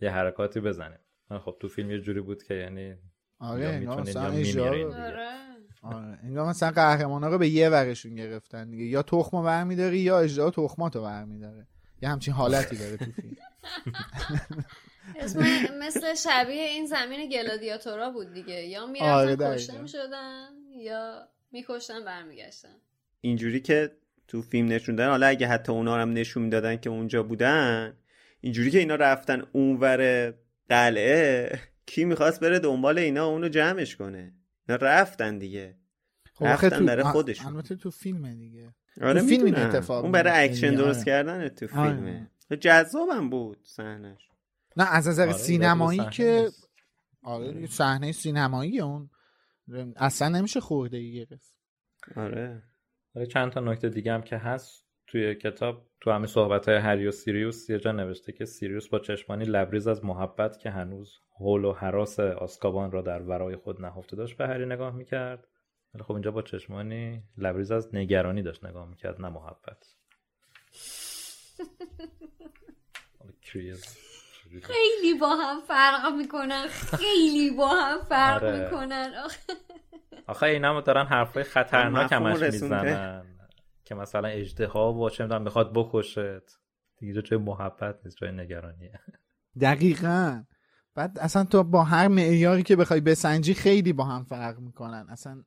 یه حرکاتی بزنیم. خب تو فیلم یه جوری بود که یعنی آره یا می‌تونین یا میمیرین. آره. آره انگار مثلا قهرمانا رو به یه ورشون گرفتن دیگه. یا تخمو برمیداری یا اجدا تخماتو برمیداره. یه همچین حالتی داره تو فیلم. مثل شبیه این زمین گلادیاتورا بود دیگه. یا آره، می‌رفتن دقیقاً. کشته می‌شدن یا میکشتن برمیگشتن. اینجوری که تو فیلم نشون دادن حالا اگه حتی اونا هم نشون می‌دادن که اونجا بودن اینجوری که اینا رفتن اونور قلعه کی می‌خواست بره دنبال اینا اونو جمعش کنه؟ رفتن دیگه. خب رفتن برای خودشون. البته تو فیلمه دیگه. آره تو فیلم این. اتفاق اون برای اکشن درست آره. کردن تو آره. فیلمه. جذابم بود صحنش نه از نظر آره، سینمایی که. آره دیگه، صحنه سینمایی اون. اصلا نمیشه خورده ای گرفت. آره. آره چند تا نکته دیگه هم که هست توی کتاب. تو همین صحبت های هری و سیریوس یه جا نوشته که سیریوس با چشمانی لبریز از محبت که هنوز حول و حراس آسکابان را در ورای خود نهفته داشت به هری نگاه می‌کرد ولی خب اینجا با چشمانی لبریز از نگرانی داشت نگاه می‌کرد نه محبت. خیلی با هم فرق می‌کنن خیلی با هم فرق آره. می‌کنن آخه اینا هم دارن حرفای خطرناک همش. می‌زنن که مثلا اجدها و چه می‌دونم می‌خواد بکشت. دیگه جای محبت نیست جای نگرانیه. دقیقا. بعد اصلا تو با هر معیاری که بخوای بسنجی خیلی با هم فرق می‌کنن. اصلا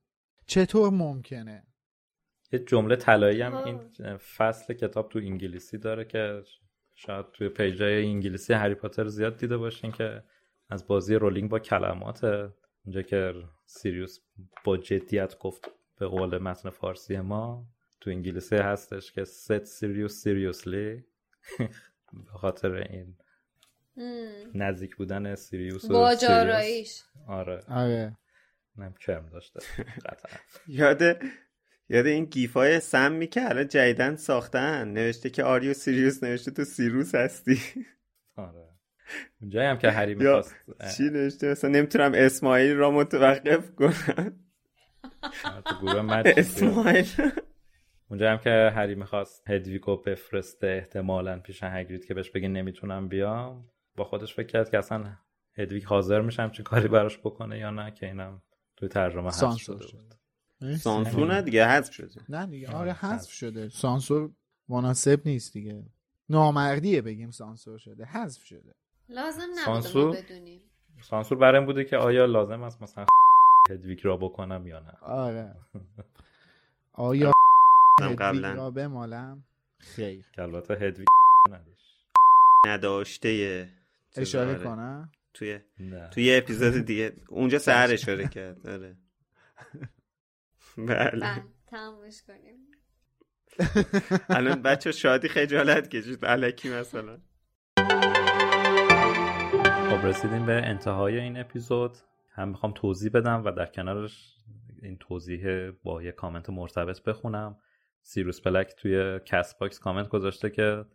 چطور ممکنه؟ یه جمله طلایی هم. این فصل کتاب تو انگلیسی داره که شاید توی پیجای انگلیسی هری پاتر زیاد دیده باشین که از بازی رولینگ با کلمات. اونجا که سیریوس با جدیت گفت به قول متن فارسی ما تو انگلیسی هستش که said Sirius seriously. [LAUGHS] به خاطر این نزدیک بودن سیریوس و serious. آره. آره. نم کرم داشته قطعا. [LAUGHS] یاد یاد این گیفای سم که الان جدیدن ساختن. نوشته که are you serious نوشته تو سیروس هستی. آره. اونجایی هم که هری [LAUGHS] می‌خواست. چی نوشته؟ مثلا نمی‌تونم اسماعیل را متوقف کنم. تو گروه. اسماعیل. اونجا هم که هری می‌خواست هدویگو بفرسته احتمالا پیش هگرید که بهش بگه نمی‌تونم بیام. با خودش فکر کرد که اصلا هدویگ حاضر میشه همچین کاری براش بکنه یا نه که اینم توی ترجمه حذف سانسور شده شد. بود. سانسور نه. دیگه حذف شده. نه دیگه آره، حذف شده. سانسور مناسب نیست دیگه. نامردیه بگیم سانسور شده حذف شده. لازم نبوده ما سانسور؟ بدونیم. سانسور این بوده که آیا لازم است مثلا [LAUGHS] هدویگ را بکنم یا نه؟ آره. [LAUGHS] آیا هم هدویگ قبلا. را بمالم. خیر. که البته نداشت. نداشته اشاره آره. کنم؟ توی نه. توی اپیزود دیگه. اونجا سهر اشاره کرد. آره. [LAUGHS] بله. بله تمامش کنیم. [LAUGHS] الان بچه شادی خجالت کشید. الکی مثلا. خب رسیدیم به انتهای این اپیزود. هم می‌خوام توضیح بدم و در کنارش این توضیح با یه کامنت مرتبط بخونم. سیریوس بلک توی Castbox کامنت گذاشته که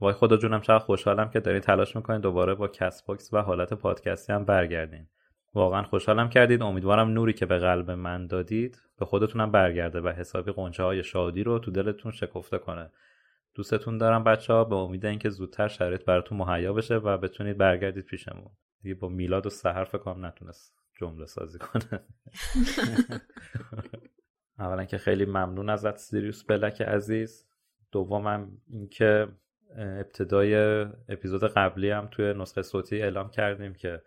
وای خدا جونم چقدر خوشحالم که دارین تلاش می‌کنین دوباره با Castbox و حالت پادکستی هم برگردین. واقعا خوشحالم کردید. امیدوارم نوری که به قلب من دادید به خودتونم برگرده و حسابی قنچه های شادی رو تو دلتون شکفته کنه. دوستتون دارم بچه ها به امید اینکه زودتر شرایط براتون مهیا بشه و بتونید برگردید پیشمون. دیگه با میلاد و سحر فکر کنم نتونست جمله سازی کنه. [LAUGHS] اولا که خیلی ممنون ازت سیریوس بلک عزیز. دومم اینکه ابتدای اپیزود قبلی هم توی نسخه صوتی اعلام کردیم که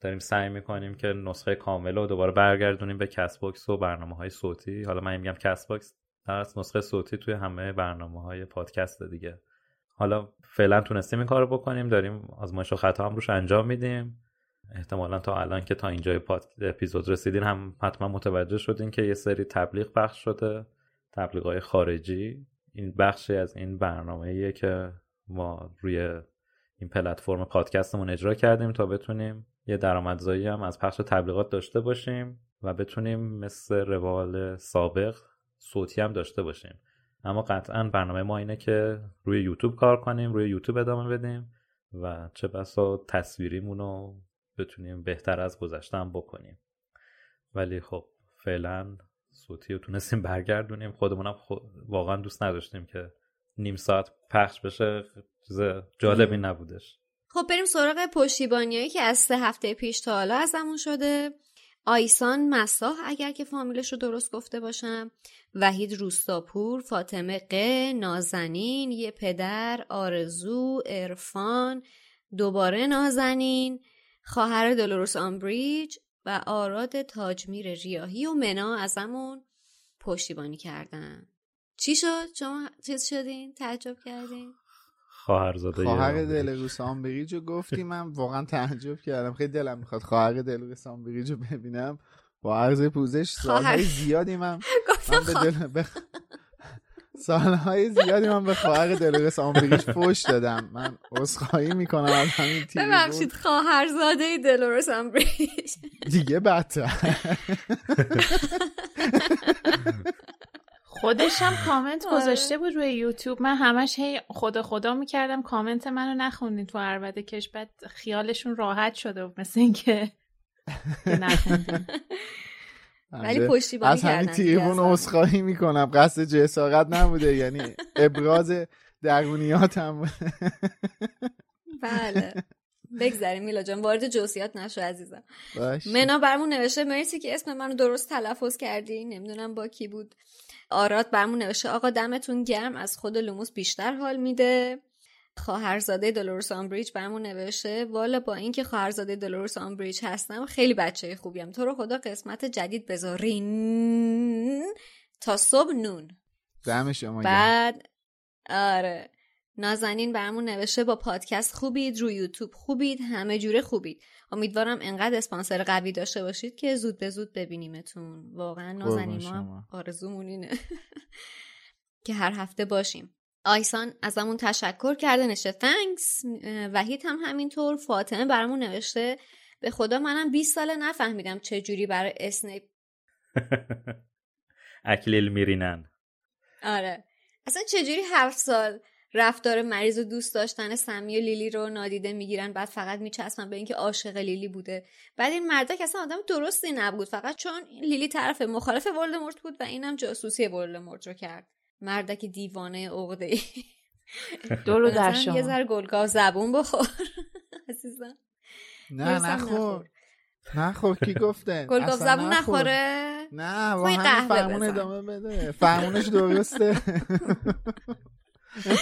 داریم سعی می‌کنیم که نسخه کامل رو دوباره برگردونیم به Castbox و برنامه های صوتی. حالا من میگم Castbox در اصل نسخه صوتی توی همه برنامه های پادکست دیگه. حالا فعلا تونستیم این کار رو بکنیم داریم آزمایش و خطا هم روش انجام میدیم. احتمالا تا الان که تا اینجای پاد... اپیزود رسیدین هم حتما متوجه شدین که یه سری تبلیغ پخش شده. تبلیغ خارجی. این بخشی از این برنامه که ما روی این پلتفرم پادکستمون اجرا کردیم تا بتونیم یه درآمدزایی هم از پخش تبلیغات داشته باشیم و بتونیم مثل روال سابق صوتی هم داشته باشیم. اما قطعا برنامه ما اینه که روی یوتیوب کار کنیم روی یوتیوب ادامه بدیم و چه بسا تصویریمون رو بتونیم بهتر از گذشتم بکنیم. ولی خب فعلا صوتی رو تونستیم برگردونیم. خودمونم خود... واقعا دوست نداشتیم که نیم ساعت پخش بشه. چیز جالبی نبودش. خب بریم سراغ پشتیبانیایی که از سه هفته پیش تا حالا ازمون شده. آیسان مساح اگر که فامیلش رو درست گفته باشم. وحید روستاپور فاطمه ق نازنین یه پدر آرزو ارفان دوباره نازنین. خواهر دلوروس آمبریج و آراد تاجمیر ریاهی و منا ازمون پشتیبانی کردن چی شد؟ شما چیز شدین؟ تعجب کردین؟ خواهرزاده خواهر دلروس آمبریج رو گفتی من واقعا تعجب کردم خیلی دلم می‌خواد خواهر دلروس آمبریج رو ببینم با عرض پوزش سالهای زیادی من, [LAUGHS] من به دل. سالهای زیادی من به خواهر دلروس آمبریج فوش دادم. من عذرخواهی می‌کنم از همین تریبون ببخشید خواهرزاده دلورس آمبریج دیگه بدتر. خودش هم کامنت گذاشته بود روی یوتیوب. من همش هی خدا خدا می‌کردم کامنت منو نخونید تو عربده کش بعد خیالشون راحت شده مثل اینکه [LAUGHS] نخوندیم ولی پشتیبانی از همین تیریبون عذرخواهی می‌کنم. قصد جسارت نبوده یعنی ابراز درونیاتم بله. بگذاریم میلا جان. وارد جزئیات نشو عزیزم. منا برمون نوشته مرسی که اسم منو درست تلفظ کردی. نمی‌دونم با کی بود. آرات برمون نوشته آقا دمتون گرم. از خود لوموس بیشتر حال میده. خواهرزاده دلورس آمبریج برمون نوشته والا با اینکه خواهرزاده دلورس آمبریج هستم خیلی بچه خوبیم. تو رو خدا قسمت جدید بذارین تا صبح نون. دم شما بعد آره. نازنین برمون نوشته با پادکست خوبید رو یوتیوب خوبید همه جوره خوبید. امیدوارم انقدر اسپانسر قوی داشته باشید که زود به زود ببینیمتون. واقعا نازنین ما آرزومون اینه [LAUGHS] که هر هفته باشیم. آیسان ازمون تشکر کرده نشه تنکس وحید هم همینطور فاطمه برامون نوشته به خدا منم 20 ساله نفهمیدم چه جوری برای اسنیپ. [LAUGHS] اکلیل میرینن. آره. اصلا چجوری هفت سال رفتار مریض و دوست داشتن سمی و لیلی رو نادیده می‌گیرن بعد فقط میچسبن به اینکه عاشق لیلی بوده. بعد این مردک اصلا آدم درستی نبود فقط چون لیلی طرف مخالف ولدمورت بود و اینم جاسوسی ولدمورت رو کرد. مردک دیوانه عقده ای. [LAUGHS] دورو در شما یه ذره گلگاو زبون بخور. [LAUGHS] عزیزم. نه نخور. نخور. کی گفته؟ [LAUGHS] گلگاو زبون نخوره؟ نه با همین فرمون ادامه بده. فرمونش درسته.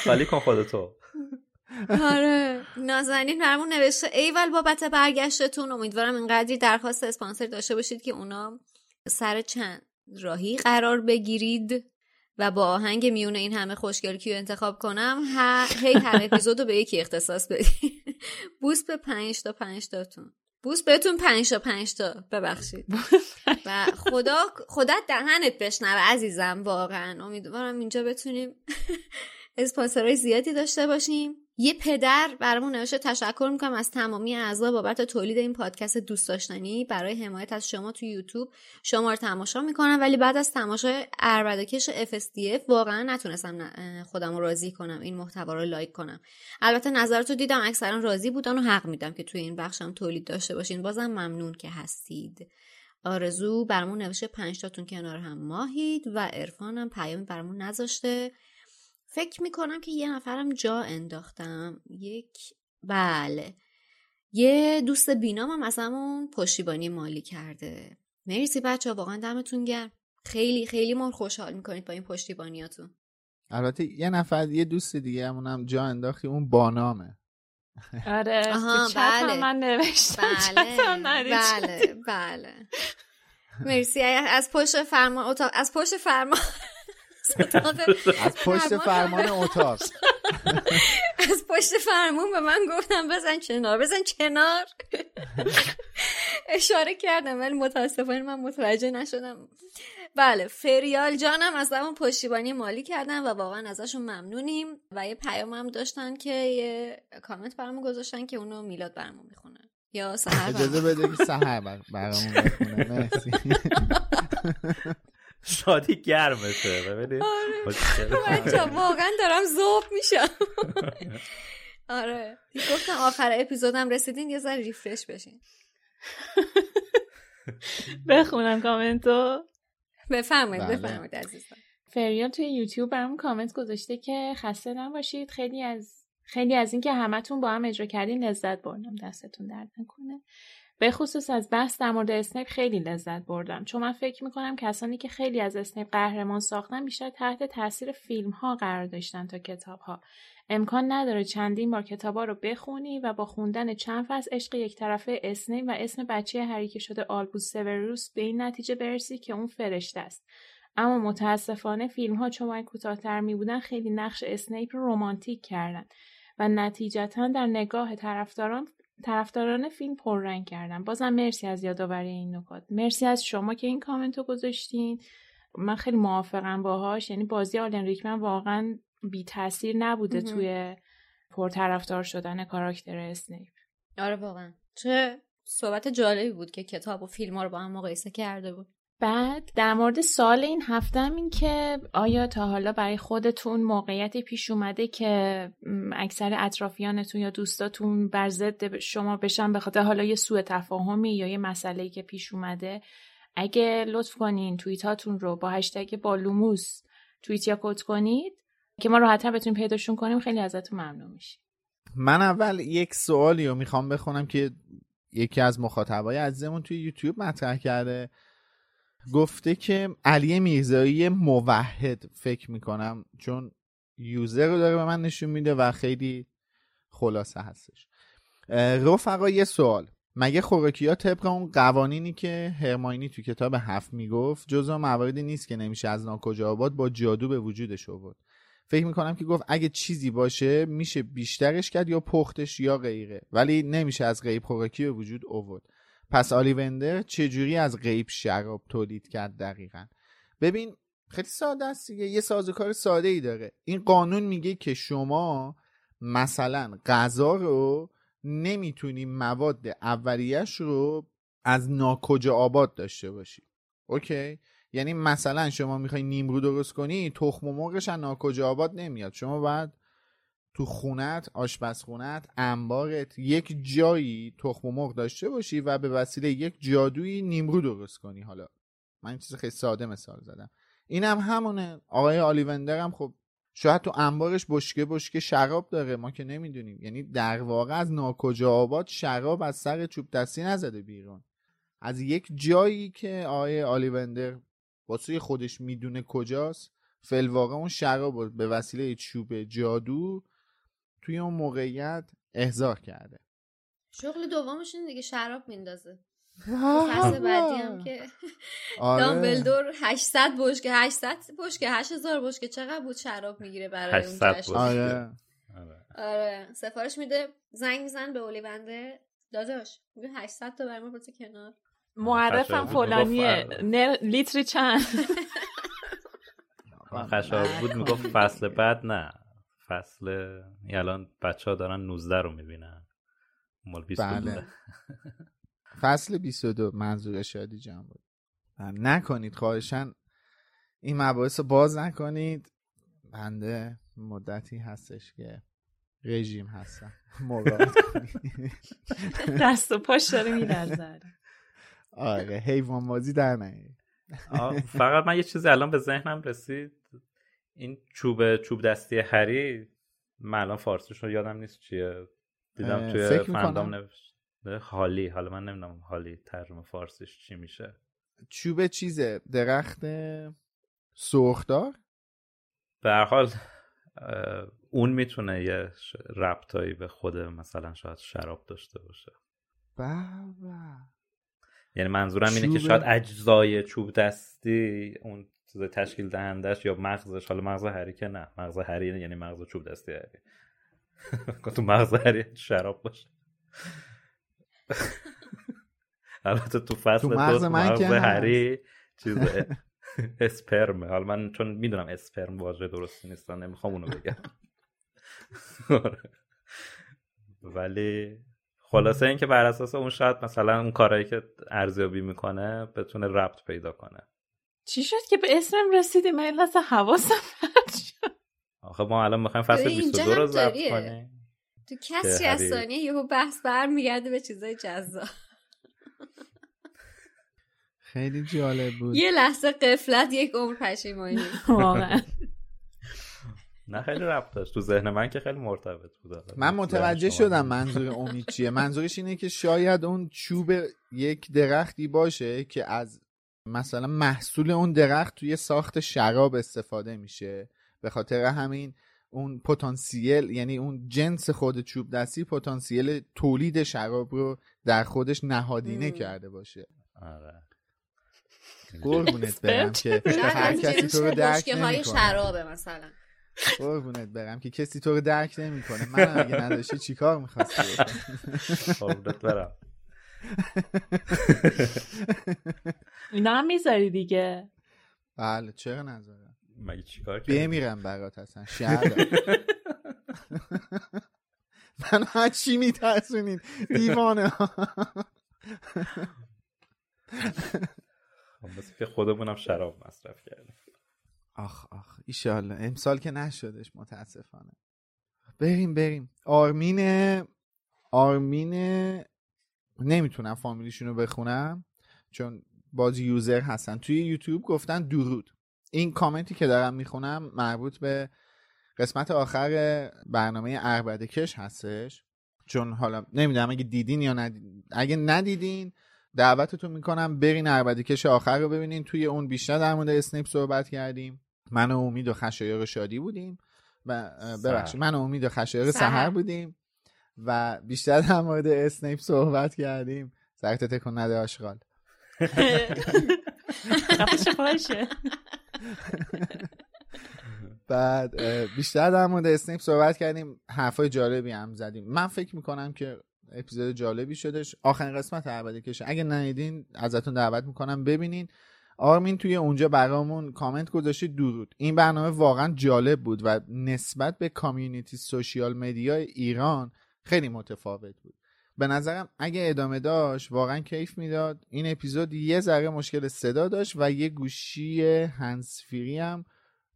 ولی کن خودتو. آره. نازنین برمون نوشته ایول بابت برگشتتون امیدوارم اینقدری درخواست اسپانسر داشته باشید که اونا سر چند راهی قرار بگیرید. و با آهنگ میون این همه خوشگل کیو انتخاب کنم هی هر اپیزود رو به یکی اختصاص بدید [LAUGHS] بوس به پنج تا پنج تاتون بوس بهتون پنج تا پنج تا. ببخشید. و خدا خدا دهنت بشنوه عزیزم واقعا. امیدوارم اینجا بتونیم [LAUGHS] اسپانسرهای زیادی داشته باشیم. یه پدر برامون نوشته تشکر می‌کنم از تمامی اعضا بابت تولید این پادکست دوست داشتنی. برای حمایت از شما تو یوتیوب شما رو تماشا می‌کنم ولی بعد از تماشای اربدکش FSDF واقعا نتونستم خودم رو راضی کنم این محتوا رو لایک کنم. البته نظرتو دیدم اکثرا راضی بودن و حق میدم که توی این بخشم تولید داشته باشین. بازم ممنون که هستید. آرزو برامون نوشته پنج تاتون کنار هم ماهید و عرفانم پیامی برامون نذاشته. فکر می‌کنم که یه نفرم جا انداختم. یک بله. یه دوست بینام هم از همون پشتیبانی مالی کرده. مرسی بچه ها واقعا دمتون گرم. خیلی خیلی ما خوشحال می‌کنید با این پشتیبانیاتون. البته یه نفر یه دوست دیگه هم جا انداختی اون بانامه. آره آها بله. من نوشتم بله بله بله. مرسی. از پشت فرمان اتاق از پشت فرمان از پشت فرمان اتاق. از پشت فرمون به من گفتم بزن کنار بزن کنار. اشاره کردم ولی متاسفانه من متوجه نشدم. بله فریال جانم از همون پشتیبانی مالی کردن و واقعا ازشون ممنونیم و یه پیام هم داشتن که یه کامنت برامون گذاشتن که اونو میلاد برامون می‌خونه. یا سهر اجازه بده که سهر برامون بخونه. مرسی. [LAUGHS] شادی گرمشه. ببینید آره. [LAUGHS] واقعا دارم زوب میشم. [LAUGHS] آره. گفتم آخر اپیزودم رسیدین یه ذره ریفرش بشین. [LAUGHS] بخونم کامنتو. بفرمایید بفرمایید عزیزم فریال توی یوتیوب برام کامنت گذاشته که خسته نباشید. خیلی از خیلی از اینکه همتون با هم اجرا کردین لذت بردم. دستتون درد نکنه. به خصوص از بحث در مورد اسنیپ خیلی لذت بردم. چون من فکر می‌کنم کسانی که خیلی از اسنیپ قهرمان ساختن بیشتر تحت تاثیر فیلم ها قرار داشتن تا کتاب ها امکان نداره چندین بار کتاب ها رو بخونی و با خوندن چند فصل عشق یک طرفه اسنیپ و اسم بچه هری که شده آلبوس سوروس به این نتیجه برسی که اون فرشته است. اما متاسفانه فیلم ها چون کوتاهتر می بودن خیلی نقش اسنیپ رو رمانتیک کردن و نتیجتا در نگاه طرفداران طرفداران فیلم پررنگ کردن. بازم مرسی از یادآوری این نکات. مرسی از شما که این کامنت رو گذاشتین. من خیلی موافقم باهاش. یعنی بازی آلن ریکمن واقعا بی تاثیر نبوده توی پرطرفدار شدن کاراکتر اسنیپ. آره واقعا. چه صحبت جالبی بود که کتاب و فیلم ها رو با هم مقایسه کرده بود. بعد در مورد سال این هفتم این که آیا تا حالا برای خودتون موقعیتی پیش اومده که اکثر اطرافیانتون یا دوستاتون بر ضد شما بشن به خاطر حالا یه سوء تفاهمی یا یه مسئله که پیش اومده؟ اگه لطف کنین توییتاتون رو با هشتگ بالوموس توییت یا کد کنید که ما راحتتر بتونیم پیداشون کنیم. خیلی ازتون ممنون میشیم. من اول یک سوالی رو می‌خوام بخونم که یکی از مخاطبای عزیزمون توی یوتیوب مطرح کرده. گفته که علی میرزایی موحد فکر می‌کنم چون یوزر رو داره به من نشون میده و خیلی خلاصه هستش. رفقا یه سوال. مگه خوراکی ها طبق اون قوانینی که هرماینی تو کتاب هفت می‌گفت جزو مواردی نیست که نمیشه از ناکجا آباد با جادو به وجودش آورد؟ فکر می‌کنم که گفت اگه چیزی باشه میشه بیشترش کرد یا پختش یا غیره ولی نمیشه از غیب خوراکی به وجود آورد. پس آلیوندر چجوری از غیب شراب تولید کرد دقیقا؟ ببین خیلی ساده است دیگه یه سازوکار ساده ای داره. این قانون میگه که شما مثلا غذا رو نمی‌تونی مواد اولیش رو از ناکجا آباد داشته باشی. اوکی؟ یعنی مثلا شما می‌خوای نیمرو درست کنی تخم و مرغش از ناکجا آباد نمیاد. شما باید تو خونت آشپزخونت انبارت یک جایی تخم و مرغ داشته باشی و به وسیله یک جادویی نیمرو درست کنی. حالا من چیز خیلی ساده مثال زدم. این هم همونه. آقای آلیوندر هم خب شاید تو انبارش بشکه بشکه شراب داره. ما که نمی‌دونیم. یعنی در واقع از ناکجا آباد شراب از سر چوب دستی نزده بیرون. از یک جایی که آقای آلیوندر واسه خودش می‌دونه کجاست فلواقع اون شراب به وسیله چوب جادو توی اون موقعیت احضار کرده. شغل دومش این دیگه شراب میندازه. فصل بعدی هم که آره. دامبلدور 800 بشکه 800 بشکه 8000 بشکه چقدر بود شراب می‌گیره برای اون جشن؟ آره. آره. سفارش میده زنگ میزن به اولیونده داداش میگه 800 تا برای ما کنار. معرفم فلانیه. لیتری چند؟ خشاب بود می‌گفت فصل بعد نه. فصل الان بچه ها دارن 19 رو می‌بینن. مال 22 بله. فصل 22 منظور شادی جان بود. نکنید خواهشن این مباحث رو باز نکنید. بنده مدتی هستش که رژیم هستم. دست و پاش داره میلرزه آره حیوان بازی در فقط من یه چیزی الان به ذهنم رسید. این چوب چوب دستی هری من الان فارسیش رو یادم نیست چیه. دیدم توی فندام نوشت. حالی. حالا من نمی‌دونم حالی ترجمه فارسیش چی میشه. چوب چیزه؟ درخت سرخدار به هر حال اون می‌تونه یه ربطایی به خود مثلا شاید شراب داشته باشه. بابا. یعنی منظورم اینه که شاید اجزای چوب دستی اون چیز تشکیل دهندش یا مغزش حالا مغز هری که نه. مغز هری یعنی مغز چوب دستی هری. [LAUGHS] تو مغز هری شراب باشه. البته تو فصل تو مغز, مغز هری چیز اسپرمه حالا من چون می‌دونم اسپرم واژه درستی نیستن نمی‌خوام اونو بگم. [LAUGHS] ولی خلاصه اینکه بر اساس اون شاید مثلا اون کارهایی که ارزیابی می‌کنه بتونه ربط پیدا کنه. چی شد که به اسمم رسیدی؟ من لحظه حواسم آخه ما الان می‌خوایم فصل 22 رو ضبط کنیم. تو کسی از ثانیه یهو بحث برمیگرده به چیزای جذاب. خیلی جالب بود. یه لحظه قفلت یک عمر پشیمانی [LAUGHS] واقعا. نه خیلی ربط داشت. تو ذهن من که خیلی مرتبط بود. من متوجه شدم منظور امید چیه. [LAUGHS] منظورش اینه که شاید اون چوب یک درختی باشه که از مثلا محصول اون درخت توی ساخت شراب استفاده میشه. به خاطر همین اون پتانسیل یعنی اون جنس خود چوب دستی پتانسیل تولید شراب رو در خودش نهادینه کرده باشه. آره. قربونت [LAUGHS] برم که هر کسی تو رو درک های شرابه مثلا. قربونت برم که کسی تو رو درک نمی‌کنه. من اگه نداشتی چیکار می‌خواستی [LAUGHS] قربونت برم. [LAUGHS] اینا هم می‌ذاری دیگه. بله چرا نذارم مگه چیکار کردی؟ بمیرم برات اصلا شهر. من هر چی میترسونید دیوانه خب بس که خودمونم شراب مصرف کردیم. آخ آخ ایشالله امسال که نشدش متاسفانه. بریم بریم. آرمین آرمین نمی‌تونم فامیلیشون رو بخونم چون باز یوزر هستن. توی یوتیوب گفتن درود. این کامنتی که دارم می‌خونم مربوط به قسمت آخر برنامه اربده کش هستش. چون حالا نمی‌دونم اگه دیدین یا ندیدین اگه ندیدین دعوتتون می‌کنم برین اربده کش آخر رو ببینین. توی اون بیشتر در مورد اسنیپ صحبت کردیم. من و امید و خشایار شادی بودیم و ببخشید من و امید و خشایار سهر. بودیم و بیشتر در مورد اسنیپ صحبت کردیم. سرت تکون نده آشغال. بعد بیشتر در مورد اسنیپ صحبت کردیم. حرفای جالبی هم زدیم. من فکر می‌کنم که اپیزود جالبی شدش آخرین قسمت عربده کشه. اگه ندیدین ازتون دعوت می‌کنم ببینین. آرمین توی اونجا برامون کامنت گذاشته درود. این برنامه واقعا جالب بود و نسبت به community social media ایران خیلی متفاوت بود. به نظرم اگه ادامه داشت واقعا کیف می‌داد. این اپیزود یه ذره مشکل صدا داشت و یه گوشی هندزفری هم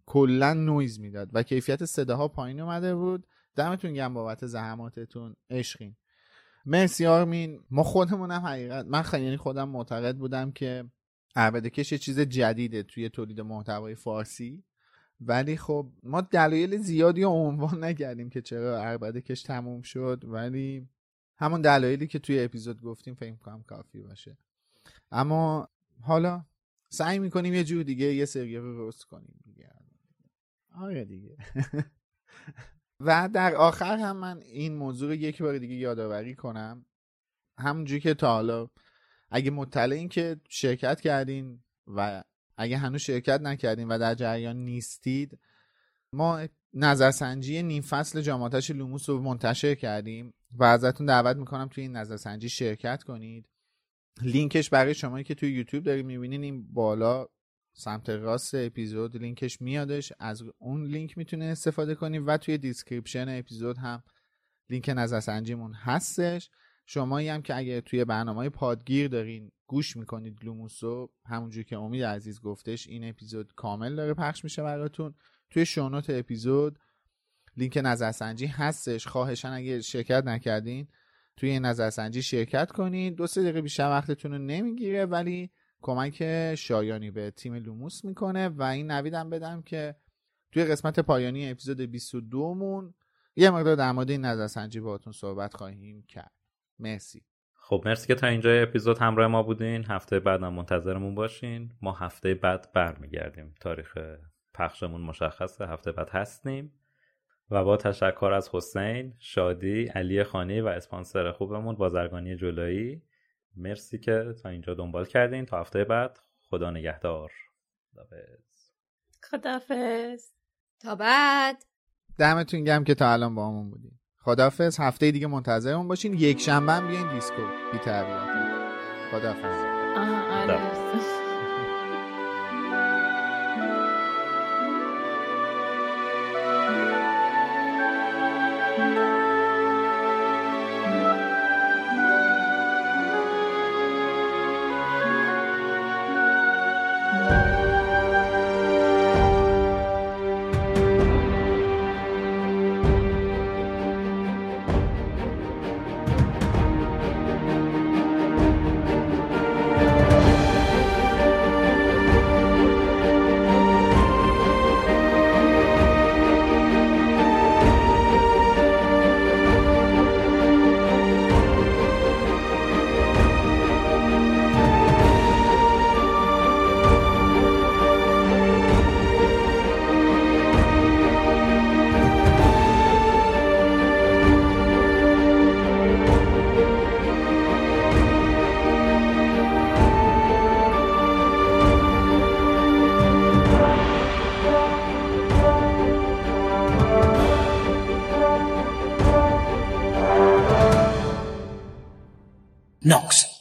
کلا نویز می‌داد و کیفیت صداها پایین اومده بود. دمتون گرم بابت زحماتتون. عشقین. مرسی آرمین. ما خودمونم حقیقت من خیلی یعنی خودم معتقد بودم که کش یه چیز جدیده توی تولید محتوای فارسی. ولی خب ما دلایل زیادی رو عنوان نکردیم که چرا عربده کش تموم شد. ولی همون دلایلی که توی اپیزود گفتیم فکر کنم کافی باشه. اما حالا سعی می‌کنیم یه جور دیگه یه سری رو رست کنیم دیگه. آره دیگه. [LAUGHS] و در آخر هم من این موضوع رو یک بار دیگه یادآوری کنم. همونجوری که تا حالا اگه مطلعین که شرکت کردین و اگه هنوز شرکت نکردین و در جریان نیستید ما نظرسنجی نیم فصل جامعاتش لوموس رو منتشر کردیم و ازتون دعوت می‌کنم توی این نظرسنجی شرکت کنید. لینکش برای شما که توی یوتیوب دارید می‌بینین این بالا سمت راست اپیزود لینکش میادش. از اون لینک می‌تونید استفاده کنید و توی description اپیزود هم لینک نظرسنجیمون هستش. شمایی هم که اگه توی برنامه پادگیر دارین گوش می‌کنید لوموسو همونجور که امید عزیز گفتش این اپیزود کامل داره پخش میشه براتون. توی show note اپیزود لینک نظرسنجی هستش. خواهشاً اگه شرکت نکردین توی این نظرسنجی شرکت کنید دو سه دقیقه بیشتر وقتتون رو نمی‌گیره ولی کمک شایانی به تیم لوموس می‌کنه. و این نویدم بدم که توی قسمت پایانی اپیزود 22 مون یه مقدار در مورد این نظرسنجی باهاتون صحبت خواهیم کرد. مرسی. خب مرسی که تا اینجا اپیزود همراه ما بودین. هفته بعد هم منتظرمون باشین. ما هفته بعد برمیگردیم. تاریخ پخشمون مشخصه هفته بعد هستیم. و با تشکر از حسین، شادی، علی خانی و اسپانسر خوبمون بازرگانی جلایی مرسی که تا اینجا دنبال کردین. تا هفته بعد خدا نگهدار. خدافز تا بعد. دمتون گم که تا الان با همون بودین. خدافز هفته دیگه منتظرمون باشین. یک شنبه هم بیاین دیسکو. بی خدافز آه آره. Knox.